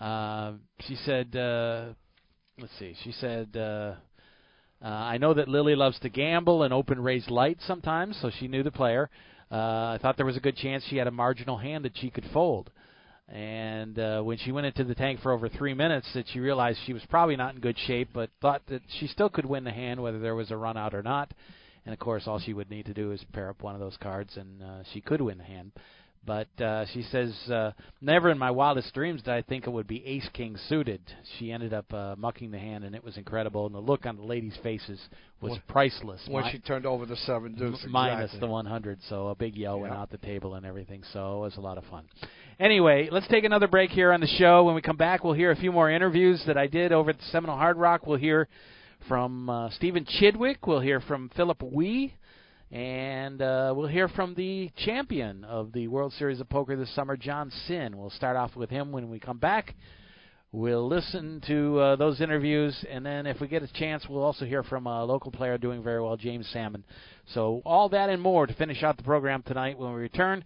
S1: uh, she said, uh, let's see, she said, uh, uh, I know that Lily loves to gamble and open raised light sometimes, so she knew the player. Uh, I thought there was a good chance she had a marginal hand that she could fold. And uh, when she went into the tank for over three minutes, that she realized she was probably not in good shape, but thought that she still could win the hand whether there was a run out or not. And of course, all she would need to do is pair up one of those cards, and uh, she could win the hand. But uh, she says, uh, never in my wildest dreams did I think it would be Ace King suited. She ended up uh, mucking the hand, and it was incredible. And the look on the ladies' faces was
S2: When-
S1: priceless.
S2: When
S1: Mi-
S2: she turned over the seven deuce,
S1: M- minus the 100. So a big yell went out the table and everything. So it was a lot of fun. Anyway, let's take another break here on the show. When we come back, we'll hear a few more interviews that I did over at the Seminole Hard Rock. We'll hear from uh, Stephen Chidwick. We'll hear from Phillip Hui.
S10: And uh, we'll hear from the champion of the World Series of Poker this summer, John Cynn. We'll start off with him when we come back. We'll listen to uh, those interviews, and then if we get a chance, we'll also hear from a local player doing very well, James Salmon. So all that and more to finish out the program tonight when we return.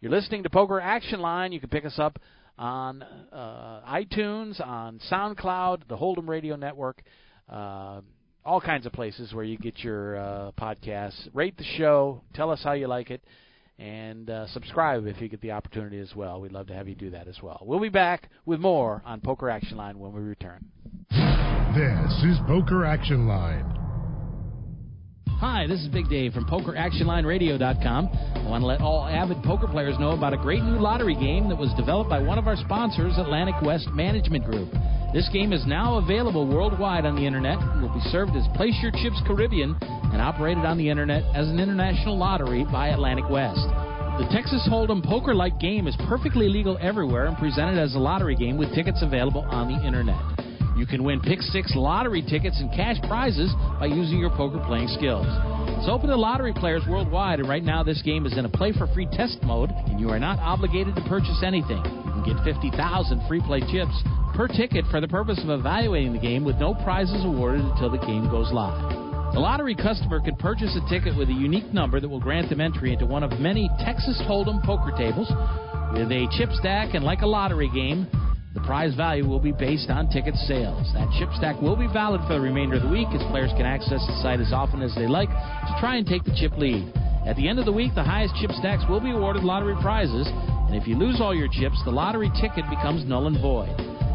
S10: You're listening to Poker Action Line. You can pick us up on uh, iTunes, on SoundCloud, the Hold'em Radio Network, uh, all kinds of places where you get your uh, podcasts. Rate the show. Tell us how you like it and uh, subscribe if you get the opportunity as well. We'd love to have you do that as well. We'll be back with more on Poker Action Line when we return.
S5: This is Poker Action Line.
S1: Hi, this is Big Dave from PokerActionLineRadio.com. I want to let all avid poker players know about a great new lottery game that was developed by one of our sponsors, Atlantic West Management Group. This game is now available worldwide on the internet and will be served as Place Your Chips Caribbean and operated on the internet as an international lottery by Atlantic West. The Texas Hold'em poker like game is perfectly legal everywhere and presented as a lottery game with tickets available on the internet. You can win Pick Six lottery tickets and cash prizes by using your poker playing skills. It's open to lottery players worldwide, and right now this game is in a play for free test mode, and you are not obligated to purchase anything. You can get 50,000 free play chips per ticket for the purpose of evaluating the game with no prizes awarded until the game goes live. The lottery customer can purchase a ticket with a unique number that will grant them entry into one of many Texas Hold'em poker tables with a chip stack and like a lottery game. The prize value will be based on ticket sales. That chip stack will be valid for the remainder of the week as players can access the site as often as they like to try and take the chip lead. At the end of the week, the highest chip stacks will be awarded lottery prizes, and if you lose all your chips, the lottery ticket becomes null and void.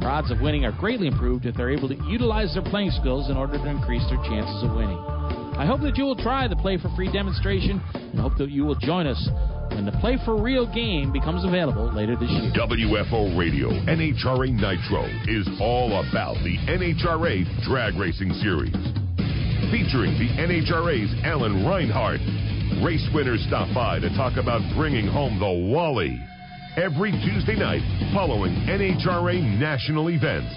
S1: Their odds of winning are greatly improved if they're able to utilize their playing skills in order to increase their chances of winning. I hope that you will try the Play for Free demonstration and hope that you will join us when the Play for Real game becomes available later this year.
S11: WFO Radio NHRA Nitro is all about the NHRA Drag Racing Series. Featuring the NHRA's Alan Reinhardt. Race winners stop by to talk about bringing home the Wally. Every Tuesday night following NHRA national events.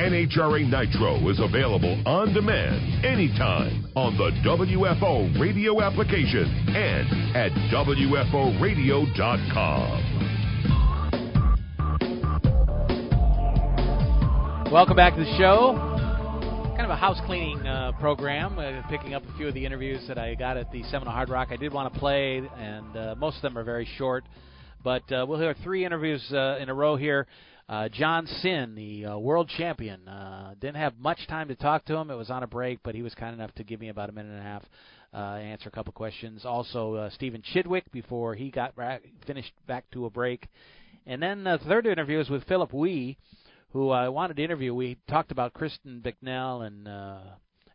S11: NHRA Nitro is available on demand anytime on the WFO radio application and at WFOradio.com.
S10: Welcome back to the show. Kind of a house cleaning uh, program, uh, picking up a few of the interviews that I got at the Seminole Hard Rock. I did want to play, and uh, most of them are very short, but uh, we'll hear three interviews uh, in a row here. Uh, John Cynn, the uh, world champion, uh, didn't have much time to talk to him. It was on a break, but he was kind enough to give me about a minute and a half, uh, answer a couple questions. Also, uh, Stephen Chidwick before he got back, finished back to a break, and then the third interview is with Phillip Hui, who I wanted to interview. We talked about Kristen Bicknell and uh,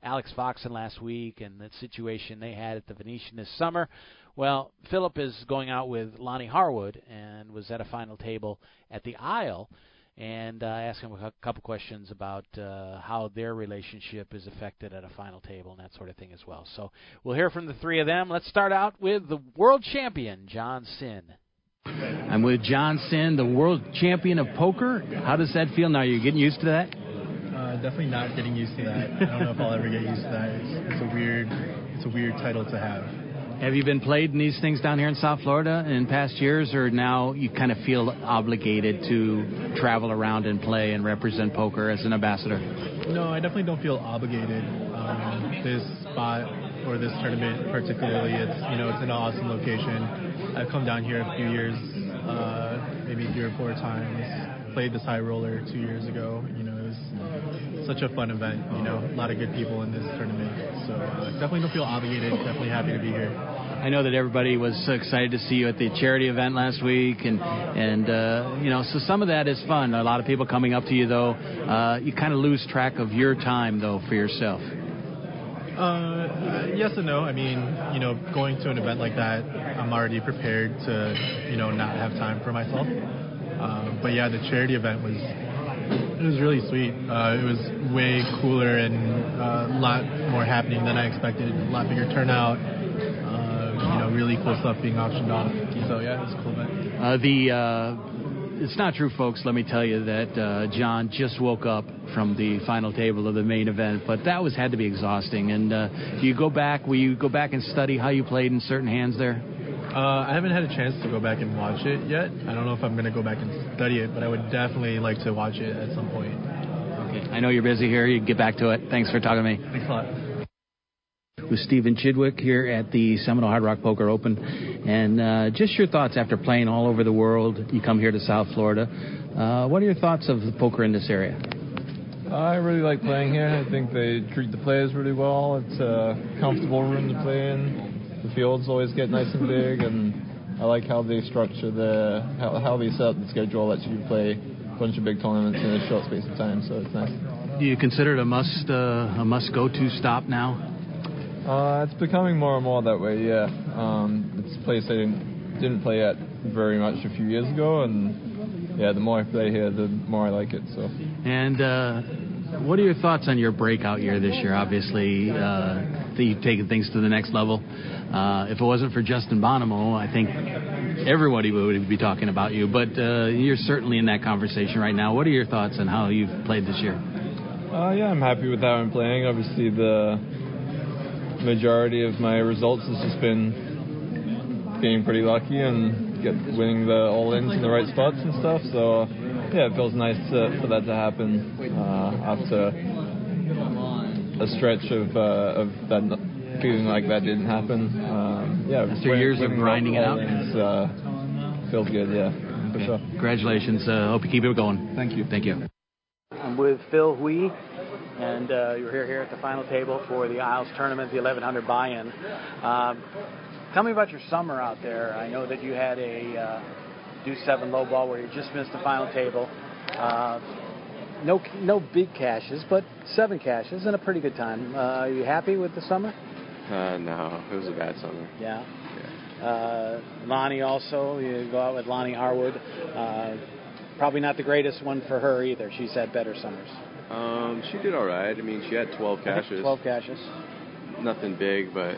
S10: Alex Foxen last week and the situation they had at the Venetian this summer. Well, Philip is going out with Loni Harwood and was at a final table at the Isle. And uh, asked him a couple questions about uh, how their relationship is affected at a final table and that sort of thing as well. So we'll hear from the three of them. Let's start out with the world champion, John Cynn.
S1: I'm with John Cynn, the world champion of poker. How does that feel now? You're getting used to that?
S12: Uh, definitely not getting used to that. I don't know if I'll ever get used to that. It's, it's a weird, it's a weird title to have.
S1: Have you been played in these things down here in South Florida in past years, or now you kind of feel obligated to travel around and play and represent poker as an ambassador?
S12: No, I definitely don't feel obligated. Um, this spot or this tournament particularly, it's you know it's an awesome location. I've come down here a few years, uh, maybe three or four times. Played this high roller two years ago. You know, it was such a fun event. You know, a lot of good people in this tournament. So uh, definitely don't feel obligated. Definitely happy to be here.
S1: I know that everybody was excited to see you at the charity event last week, and and uh, you know, so some of that is fun. A lot of people coming up to you, though. Uh, you kind of lose track of your time, though, for yourself.
S12: Uh, yes and no. I mean, you know, going to an event like that, I'm already prepared to, you know, not have time for myself. Uh, but yeah, the charity event was it was really sweet. Uh, it was way cooler and uh, a lot more happening than I expected. A lot bigger turnout. Really cool stuff being auctioned off. So yeah, it's a cool event.
S13: Uh, the uh, it's not true, folks. Let me tell you that uh, John just woke up from the final table of the main event, but that was had to be exhausting. And uh, do you go back? Will you go back and study how you played in certain hands there?
S12: Uh, I haven't had a chance to go back and watch it yet. I don't know if I'm going to go back and study it, but I would definitely like to watch it at some point.
S13: Okay. I know you're busy here. You can get back to it. Thanks for talking to me.
S12: Thanks a lot.
S13: With Stephen Chidwick here at the Seminole Hard Rock Poker Open. And uh, just your thoughts after playing all over the world. You come here to South Florida. Uh, what are your thoughts of the poker in this area?
S14: I really like playing here. I think they treat the players really well. It's a comfortable room to play in the fields always get nice and big, and I like how they structure the how, how they set up the schedule lets you play a bunch of big tournaments in a short space of time. So it's nice.
S13: Do you consider it a must uh, a must go to stop now?
S14: Uh, it's becoming more and more that way. Yeah, um, it's a place I didn't didn't play at very much a few years ago, and yeah, the more I play here, the more I like it. So.
S13: And uh, what are your thoughts on your breakout year this year? Obviously, uh, you've taken things to the next level. Uh, if it wasn't for Justin Bonomo, I think everybody would be talking about you. But uh, you're certainly in that conversation right now. What are your thoughts on how you've played this year?
S14: Uh, yeah, I'm happy with how I'm playing. Obviously, the majority of my results has just been being pretty lucky and get winning the all-ins in the right spots and stuff. So yeah, it feels nice to, for that to happen uh, after a stretch of uh, of that feeling like that didn't happen. Um, yeah,
S13: after years of grinding it out,
S14: uh, feels good. Yeah, for
S13: okay.
S14: sure.
S13: Congratulations. Uh, hope you keep it going.
S14: Thank you.
S13: Thank you.
S1: I'm with Phil Hui, and uh, you're here here at the final table for the Isles tournament, the 1100 buy-in. Um, tell me about your summer out there. I know that you had a uh, Deuce seven low ball where you just missed the final table. Uh, no, no big cashes, but seven cashes and a pretty good time. Uh, are you happy with the summer?
S15: Uh, no, it was a bad summer.
S1: Yeah. Uh, Loni also, you go out with Loni Harwood. Uh, probably not the greatest one for her either. She's had better summers.
S15: Um, she did all right. I mean, she had 12 cashes.
S1: 12 cashes.
S15: Nothing big, but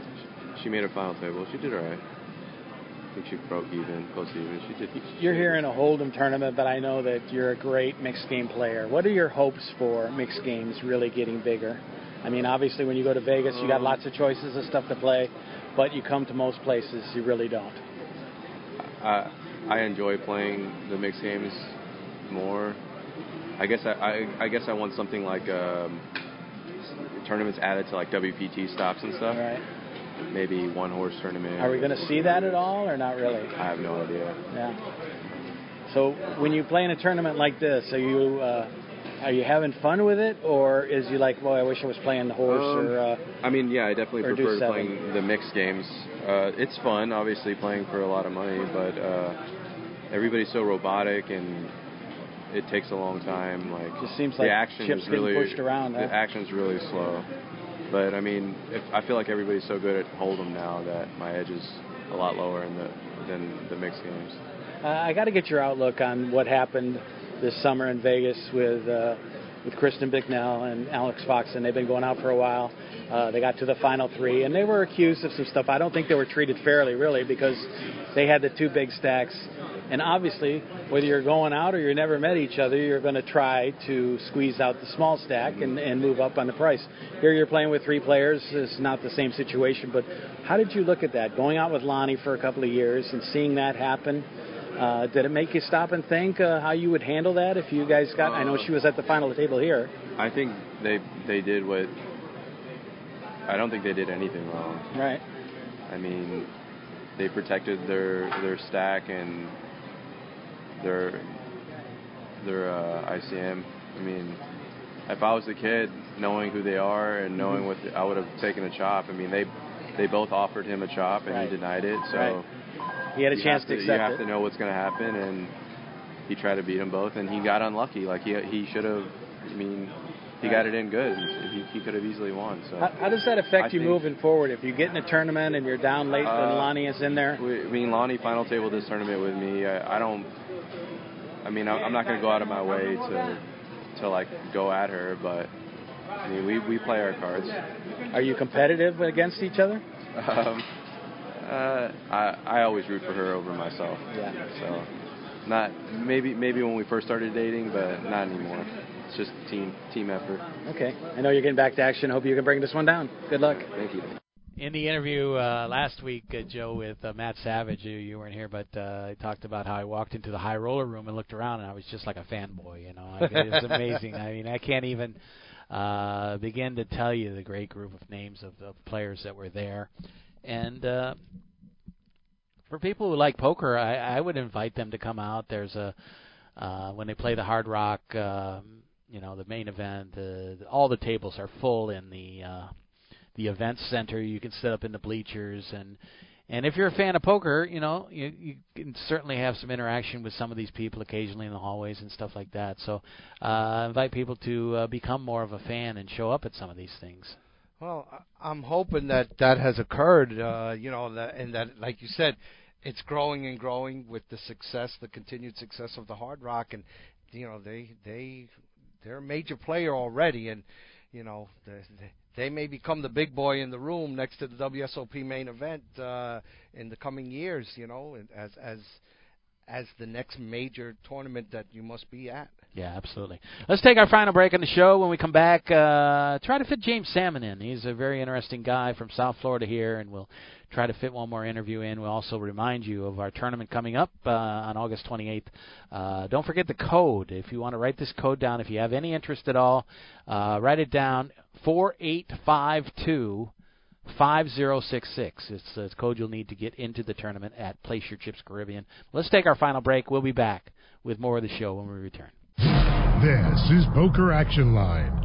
S15: she made a final table. She did all right. I think she broke even, close to even. She did.
S1: You're here in a Hold'em tournament, but I know that you're a great mixed game player. What are your hopes for mixed games really getting bigger? I mean, obviously, when you go to Vegas, you got lots of choices of stuff to play, but you come to most places, you really don't.
S15: I I enjoy playing the mixed games more. I guess I I, I guess I want something like um, tournaments added to like WPT stops and stuff.
S1: Right.
S15: Maybe one horse tournament.
S1: Are we going to see that at all, or not really?
S15: I have no idea.
S1: Yeah. So when you play in a tournament like this, are you uh, are you having fun with it, or is you like, well, I wish I was playing the horse,
S15: Um,
S1: or uh,
S15: I mean, yeah, I definitely prefer playing the mixed games. Uh, it's fun, obviously, playing for a lot of money, but uh, everybody's so robotic and it takes a long time. Like
S1: Just seems like the
S15: action
S1: chips
S15: is really
S1: pushed around,
S15: The
S1: huh?
S15: action's really slow. But I mean, if, I feel like everybody's so good at Hold'em now that my edge is a lot lower in the than the mixed games.
S1: Uh, I got to get your outlook on what happened this summer in Vegas with uh, with Kristen Bicknell and Alex Fox, and they've been going out for a while. Uh, they got to the final three, and they were accused of some stuff. I don't think they were treated fairly, really, because they had the two big stacks. And obviously, whether you're going out or you never met each other, you're going to try to squeeze out the small stack and, and move up on the price. Here you're playing with three players. It's not the same situation, but how did you look at that? Going out with Loni for a couple of years and seeing that happen, uh, did it make you stop and think uh, how you would handle that if you guys got? I know she was at the final table here.
S15: I think they they did what. I don't think they did anything wrong.
S1: Right.
S15: I mean, they protected their their stack and their their uh, ICM. I mean, if I was a kid, knowing who they are and knowing what the, I would have taken a chop. I mean, they they both offered him a chop and
S1: Right.
S15: he denied it. So
S1: Right. He had a
S15: you
S1: chance
S15: have
S1: to accept You
S15: have
S1: it.
S15: to know what's going to happen, and he tried to beat them both, and he got unlucky. Like he he should have. I mean, he got it in good. He, he could have easily won. So
S1: How, how does that affect
S15: I
S1: you
S15: think-
S1: moving forward? If you get in a tournament and you're down late,
S15: Uh,
S1: and Loni is in there.
S15: I mean, Loni final table this tournament with me. I, I don't. I mean, I'm I'm not going to go out of my way to to like go at her, but I mean, we we play our cards.
S1: Are you competitive against each other?
S15: Um, uh, I I always root for her over myself.
S1: Yeah.
S15: So, not maybe maybe when we first started dating, but not anymore. It's just team team effort.
S1: Okay. I know you're getting back to action. Hope you can bring this one down. Good luck.
S15: Thank you.
S1: In the interview uh, last week, uh, Joe, with uh, Matt Savage, you, you weren't here, but uh, I talked about how I walked into the high roller room and looked around, and I was just like a fanboy. You know, I, it was amazing. I mean, I can't even uh, begin to tell you the great group of names of, of players that were there, and uh, for people who like poker, I, I would invite them to come out. There's a uh, when they play the Hard Rock, um, you know, the main event. Uh, all the tables are full in the uh, the event center. You can sit up in the bleachers, and and if you're a fan of poker, you know, you you can certainly have some interaction with some of these people occasionally in the hallways and stuff like that. So, uh, invite people to uh, become more of a fan and show up at some of these things.
S2: Well, I'm hoping that that has occurred. Uh, you know, that, and that, like you said, it's growing and growing with the success, the continued success of the Hard Rock, and you know, they they they're a major player already, and you know, they they may become the big boy in the room next to the WSOP main event uh, in the coming years. You know, as as as the next major tournament that you must be at.
S1: Yeah, absolutely. Let's take our final break on the show. When we come back, uh, try to fit James Salmon in. He's a very interesting guy from South Florida here, and we'll try to fit one more interview in. We'll also remind you of our tournament coming up uh, on August 28th. Uh, don't forget the code. If you want to write this code down, if you have any interest at all, uh, write it down 4852 5066. It's the code you'll need to get into the tournament at Place Your Chips Caribbean. Let's take our final break. We'll be back with more of the show when we return.
S5: This is Poker Action Line.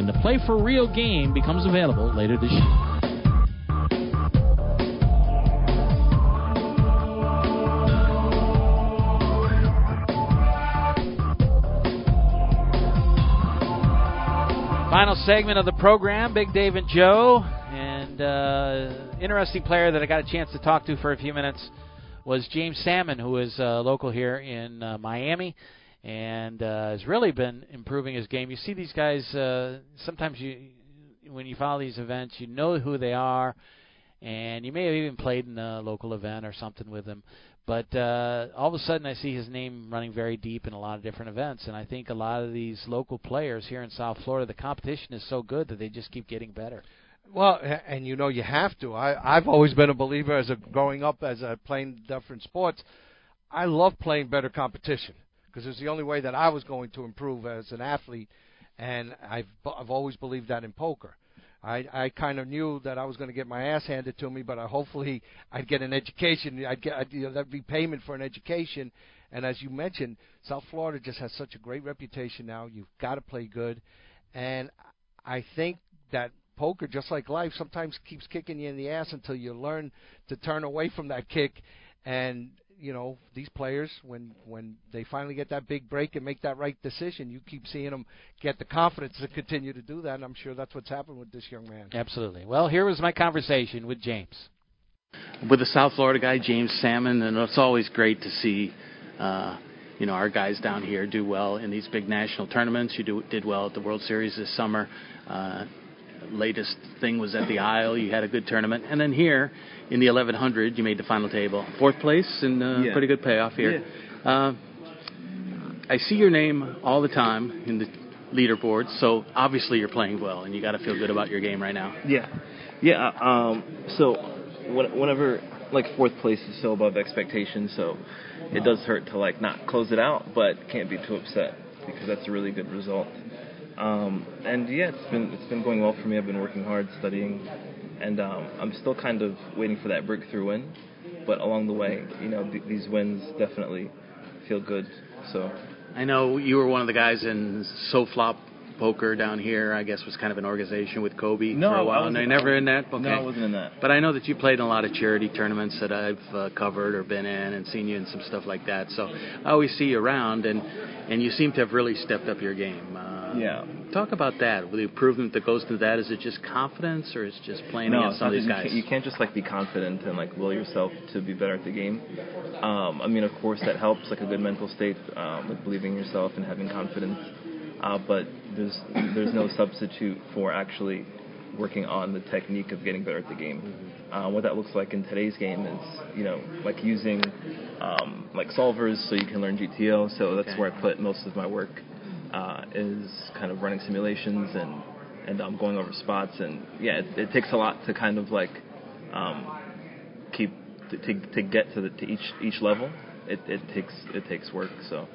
S13: when the Play for Real game becomes available later this year.
S1: Final segment of the program, Big Dave and Joe, and uh, interesting player that I got a chance to talk to for a few minutes was James Salmon, who is uh, local here in uh, Miami, and uh, has really been improving his game. You see these guys uh, sometimes you when you follow these events, you know who they are, and you may have even played in a local event or something with them. But uh, all of a sudden, I see his name running very deep in a lot of different events, and I think a lot of these local players here in South Florida, the competition is so good that they just keep getting better.
S2: Well, and you know you have to. I I've always been a believer as a growing up as a playing different sports. I love playing better competition because it was the only way that I was going to improve as an athlete, and I've I've always believed that in poker. I I kind of knew that I was going to get my ass handed to me, but I, hopefully I'd get an education. I'd get I'd, you know, that'd be payment for an education. And as you mentioned, South Florida just has such a great reputation now. You've got to play good, and I think that poker, just like life, sometimes keeps kicking you in the ass until you learn to turn away from that kick. And you know these players when when they finally get that big break and make that right decision, you keep seeing them get the confidence to continue to do that. And I'm sure that's what's happened with this young man.
S16: Absolutely. Well, here was my conversation with James.
S1: With the South Florida guy, James Salmon, and it's always great to see. Uh, you know our guys down here do well in these big national tournaments. You do, did well at the World Series this summer. Uh, latest thing was at the Isle. You had a good tournament, and then here in the 1100, you made the final table, fourth place, and uh,
S17: Yeah.
S1: pretty good payoff here. Uh, I see your name all the time in the leaderboard, so obviously you're playing well, and you got to feel good about your game right now.
S17: Yeah, yeah. Um, so when- whenever like fourth place is so above expectations, so it does hurt to like not close it out, but can't be too upset because that's a really good result. Um, and yeah, it's been it's been going well for me. I've been working hard, studying, and um, I'm still kind of waiting for that breakthrough win. But along the way, you know, th- these wins definitely feel good. So
S1: I know you were one of the guys in SoFlop Poker down here. I guess was kind of an organization with Kobe
S17: No,
S1: for a
S17: I
S1: while. no, never in that.
S17: No, I wasn't in that.
S1: But I know that you played in a lot of charity tournaments that I've uh, covered or been in, and seen you in some stuff like that. So I always see you around, and and you seem to have really stepped up your game. Uh,
S17: Yeah.
S1: Talk about that. The improvement that goes into that. Is it just confidence, or is it just playing
S17: no,
S1: against some of these guys?
S17: You can't, you can't just like be confident and like will yourself to be better at the game. Um, I mean, of course, that helps, like a good mental state, um, with believing in yourself and having confidence. Uh, but there's there's no substitute for actually working on the technique of getting better at the game. Uh, what that looks like in today's game is, you know, like using um, like solvers so you can learn GTO. So that's
S1: Okay.
S17: where I put most of my work. Uh, is kind of running simulations and and um, going over spots and yeah, it, it takes a lot to kind of like um, keep to, to, to get to the to each each level. It, it takes it takes work. So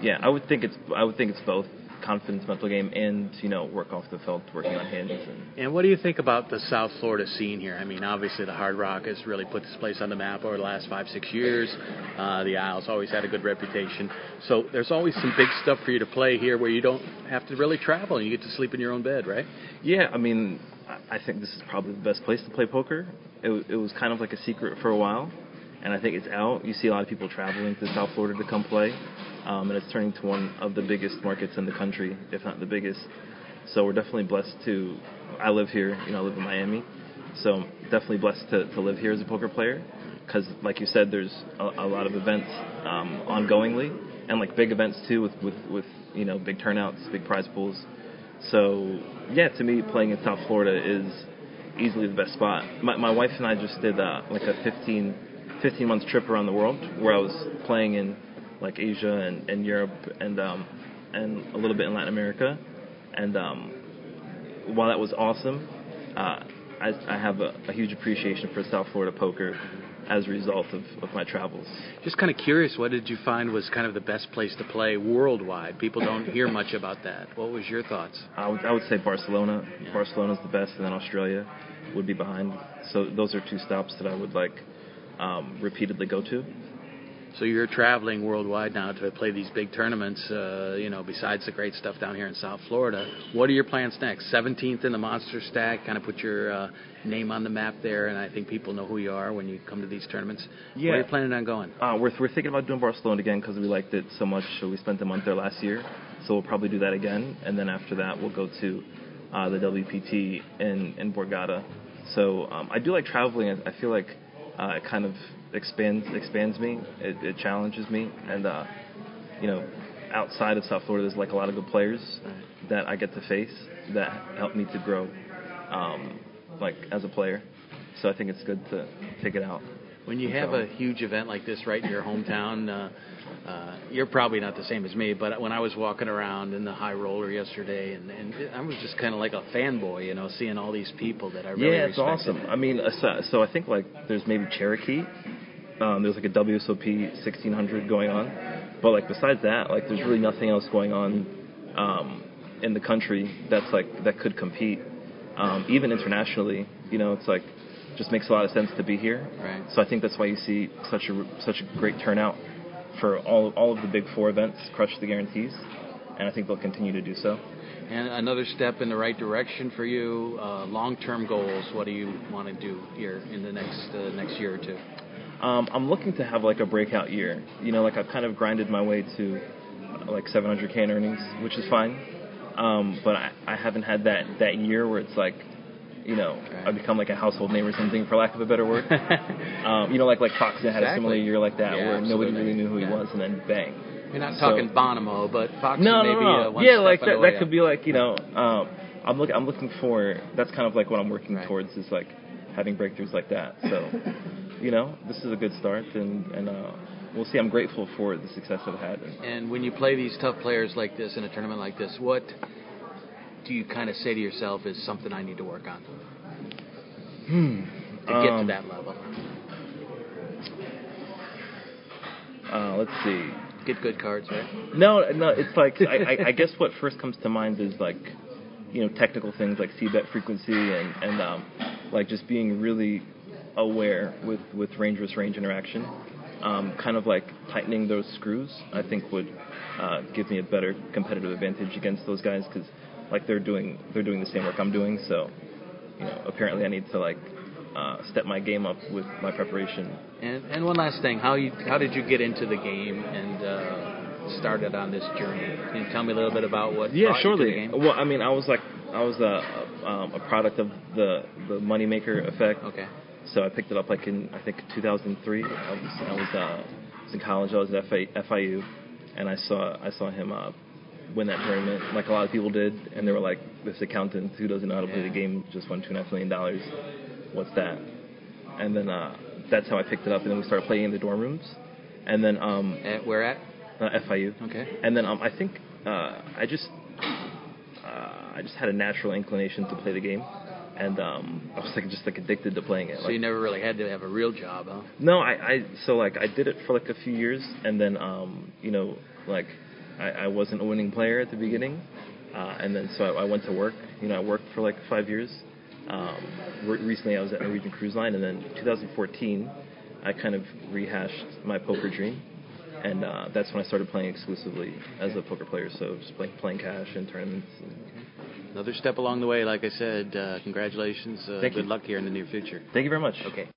S17: yeah, I would think it's I would think it's both confidence, mental game, and you know work off the felt, working on hands and
S1: And what do you think about the South Florida scene here? I mean, obviously the Hard Rock has really put this place on the map over the last five, six years. Uh, the Isles always had a good reputation. So there's always some big stuff for you to play here where you don't have to really travel and you get to sleep in your own bed, right?
S17: Yeah, I mean, I- I think this is probably the best place to play poker. It, it was kind of like a secret for a while, and I think it's out. You see a lot of people traveling to South Florida to come play, um, and it's turning to one of the biggest markets in the country, if not the biggest. So we're definitely blessed to. I live here, you know, I live in Miami, so definitely blessed to, to live here as a poker player. Because, like you said, there's a, a lot of events um, ongoingly, and like big events too, with, with with you know big turnouts, big prize pools. So yeah, to me, playing in South Florida is easily the best spot. My, my wife and I just did uh, like a 15, 15 month trip around the world where I was playing in like Asia and, and Europe and um, and a little bit in Latin America. And um, while that was awesome, uh, I, I have a, a huge appreciation for South Florida poker as a result of, of my travels.
S1: Just kind of curious, what did you find was kind of the best place to play worldwide? People don't hear much about that. What was your thoughts?
S17: I would, I would say Barcelona. Barcelona's the best, and then Australia would be behind. So those are two stops that I would like um, repeatedly go to.
S1: So you're traveling worldwide now to play these big tournaments. Uh, you know, besides the great stuff down here in South Florida, what are your plans next? 17th in the Monster Stack, kind of put your uh, name on the map there, and I think people know who you are when you come to these tournaments.
S17: Yeah.
S1: Where are you planning on going?
S17: Uh, we're, we're thinking about doing Barcelona again because we liked it so much. So we spent a month there last year, so we'll probably do that again. And then after that, we'll go to uh, the WPT in in Borgata. So um, I do like traveling. I, I feel like uh, it kind of expands expands me. It, it challenges me, and uh, you know, outside of South Florida, there's like a lot of good players that I get to face that help me to grow, um, like as a player. So I think it's good to take it out.
S1: When you have a huge event like this right in your hometown, uh, uh, you're probably not the same as me, but when I was walking around in the high roller yesterday, and, and I was just kind of like a fanboy, you know, seeing all these people that I really
S17: yeah, it's
S1: respected.
S17: awesome. I mean, so, so I think like there's maybe Cherokee. Um, there's like a WSOP 1600 going on. but like besides that, like there's really nothing else going on um, in the country that's like that could compete. Um, even internationally, you know, it's like just makes a lot of sense to be here.
S18: Right.
S17: So I think that's why you see such a such a great turnout for all of, all of the big four events, Crush the Guarantees, and I think they'll continue to do so.
S18: And another step in the right direction for you. Uh, long-term goals. What do you want to do here in the next uh, next year or two?
S17: Um, I'm looking to have like a breakout year. You know, like I've kind of grinded my way to uh, like 700k in earnings, which is fine. Um, but I, I haven't had that that year where it's like, you know, I become like a household name or something, for lack of a better word. um, you know, like like Foxen had a similar year like that
S18: Yeah,
S17: where nobody really knew who he
S18: Yeah.
S17: was, and then bang.
S18: You're not
S17: So-
S18: talking Bonomo, but Fox
S17: no,
S18: maybe
S17: no, no.
S18: Uh,
S17: yeah, like that. That could be like you know. Um, I'm looking. I'm looking for. That's kind of like what I'm working towards is like having breakthroughs like that. So, you know, this is a good start, and and uh, we'll see. I'm grateful for the success I've had. And
S18: when you play these tough players like this in a tournament like this, what do you kind of say to yourself is something I need to work on
S17: hmm.
S18: to get to
S17: Um,
S18: that level?
S17: Uh, let's see.
S18: Get good cards, right?
S17: No, no. It's like I, I, I guess what first comes to mind is like, you know, technical things like c-bet frequency and and um, like just being really aware with with range versus range interaction. Um, kind of like tightening those screws, I think would uh, give me a better competitive advantage against those guys because like they're doing they're doing the same work I'm doing. So, you know, apparently I need to like uh, step my game up with my preparation
S18: And and one last thing, how you how did you get into the game and uh, started on this journey? Can you tell me a little bit about what?
S17: Yeah,
S18: brought you to the
S17: surely. Well, I mean, I was like, I was a, um, a product of the the moneymaker effect.
S18: Okay.
S17: So I picked it up like in I think 2003. I was I was, uh, was in college. I was at FIU, and I saw I saw him uh, win that tournament, like a lot of people did, and they were like, "This accountant who doesn't know how to play the game just won two and a half million dollars. What's that?" And then uh, that's how I picked it up, and then we started playing in the dorm rooms, and then um,
S18: at where at
S17: uh, FIU.
S18: Okay.
S17: And then um, I think uh, I just uh, I just had a natural inclination to play the game, and um, I was like just like addicted to playing it.
S18: So
S17: Like,
S18: you never really had to have a real job, huh?
S17: no, I, I so like I did it for like a few years, and then um, you know like I, I wasn't a winning player at the beginning, uh, and then so I, I went to work. You know, I worked for like five years. Um, re- recently, I was at Norwegian Cruise Line, and then 2014, I kind of rehashed my poker dream, and uh, that's when I started playing exclusively as a poker player. So just playing playing cash and tournaments. And,
S18: Another step along the way, like I said. Uh, congratulations. Uh,
S17: Thank
S18: good
S17: you.
S18: luck here in the near future.
S17: Thank you very much.
S18: Okay.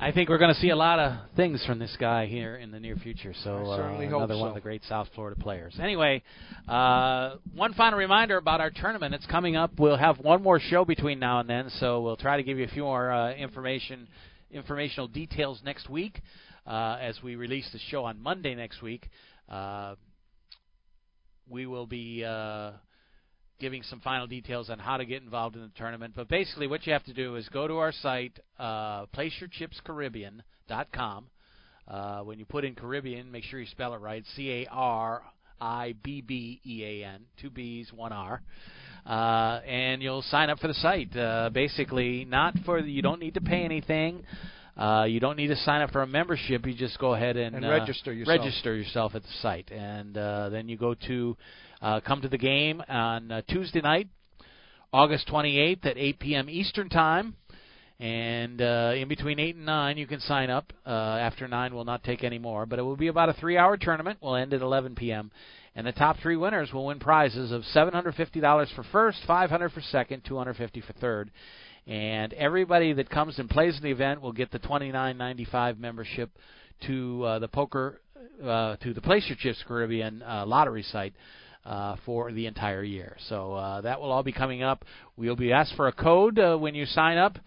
S1: I think we're going to see a lot of things from this guy here in the near future. So uh, another one
S2: so.
S1: of the great South Florida players. Anyway, uh, one final reminder about our tournament. It's coming up. We'll have one more show between now and then, so we'll try to give you a few more uh, information, informational details next week uh, as we release the show on Monday next week. Uh, we will be uh, giving some final details on how to get involved in the tournament. But basically, what you have to do is go to our site, uh, placeyourchipscaribbean.com. Uh, when you put in Caribbean, make sure you spell it right. C A R I B B E A N, two B's, one R. Uh, and you'll sign up for the site. Uh, basically, not for you don't need to pay anything. Uh, you don't need to sign up for a membership. You just go ahead and,
S2: And
S1: uh,
S2: register yourself.
S1: Register yourself at the site, and uh, then you go to uh, come to the game on uh, Tuesday night, August 28th at 8 p.m. Eastern Time. And uh, in between 8 and 9, you can sign up. Uh, after 9, we'll not take any more. But it will be about a three hour tournament. We'll end at 11 p.m. And the top three winners will win prizes of $750 for first, 500 for second, 250 for third. And everybody that comes and plays in the event will get the $29.95 membership to uh, the poker, uh, to the Place Your Chips Caribbean uh, lottery site uh, for the entire year. So uh, that will all be coming up. We'll be asked for a code uh, when you sign up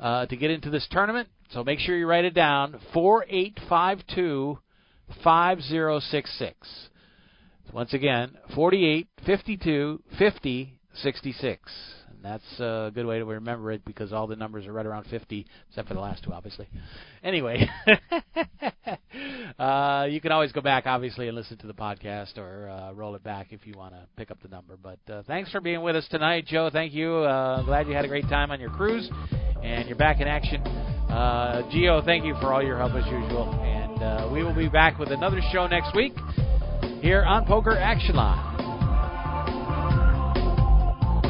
S1: uh, to get into this tournament. So make sure you write it down: four eight five two five zero six six. Once again, forty-eight fifty-two fifty sixty-six. And that's a good way to remember it because all the numbers are right around 50, except for the last two, obviously. Anyway, uh, you can always go back, obviously, and listen to the podcast or uh, roll it back if you want to pick up the number. But uh, thanks for being with us tonight, Joe. Thank you. Uh, glad you had a great time on your cruise and you're back in action. Uh, Gio, thank you for all your help as usual. And uh, we will be back with another show next week. here on Poker Action Line.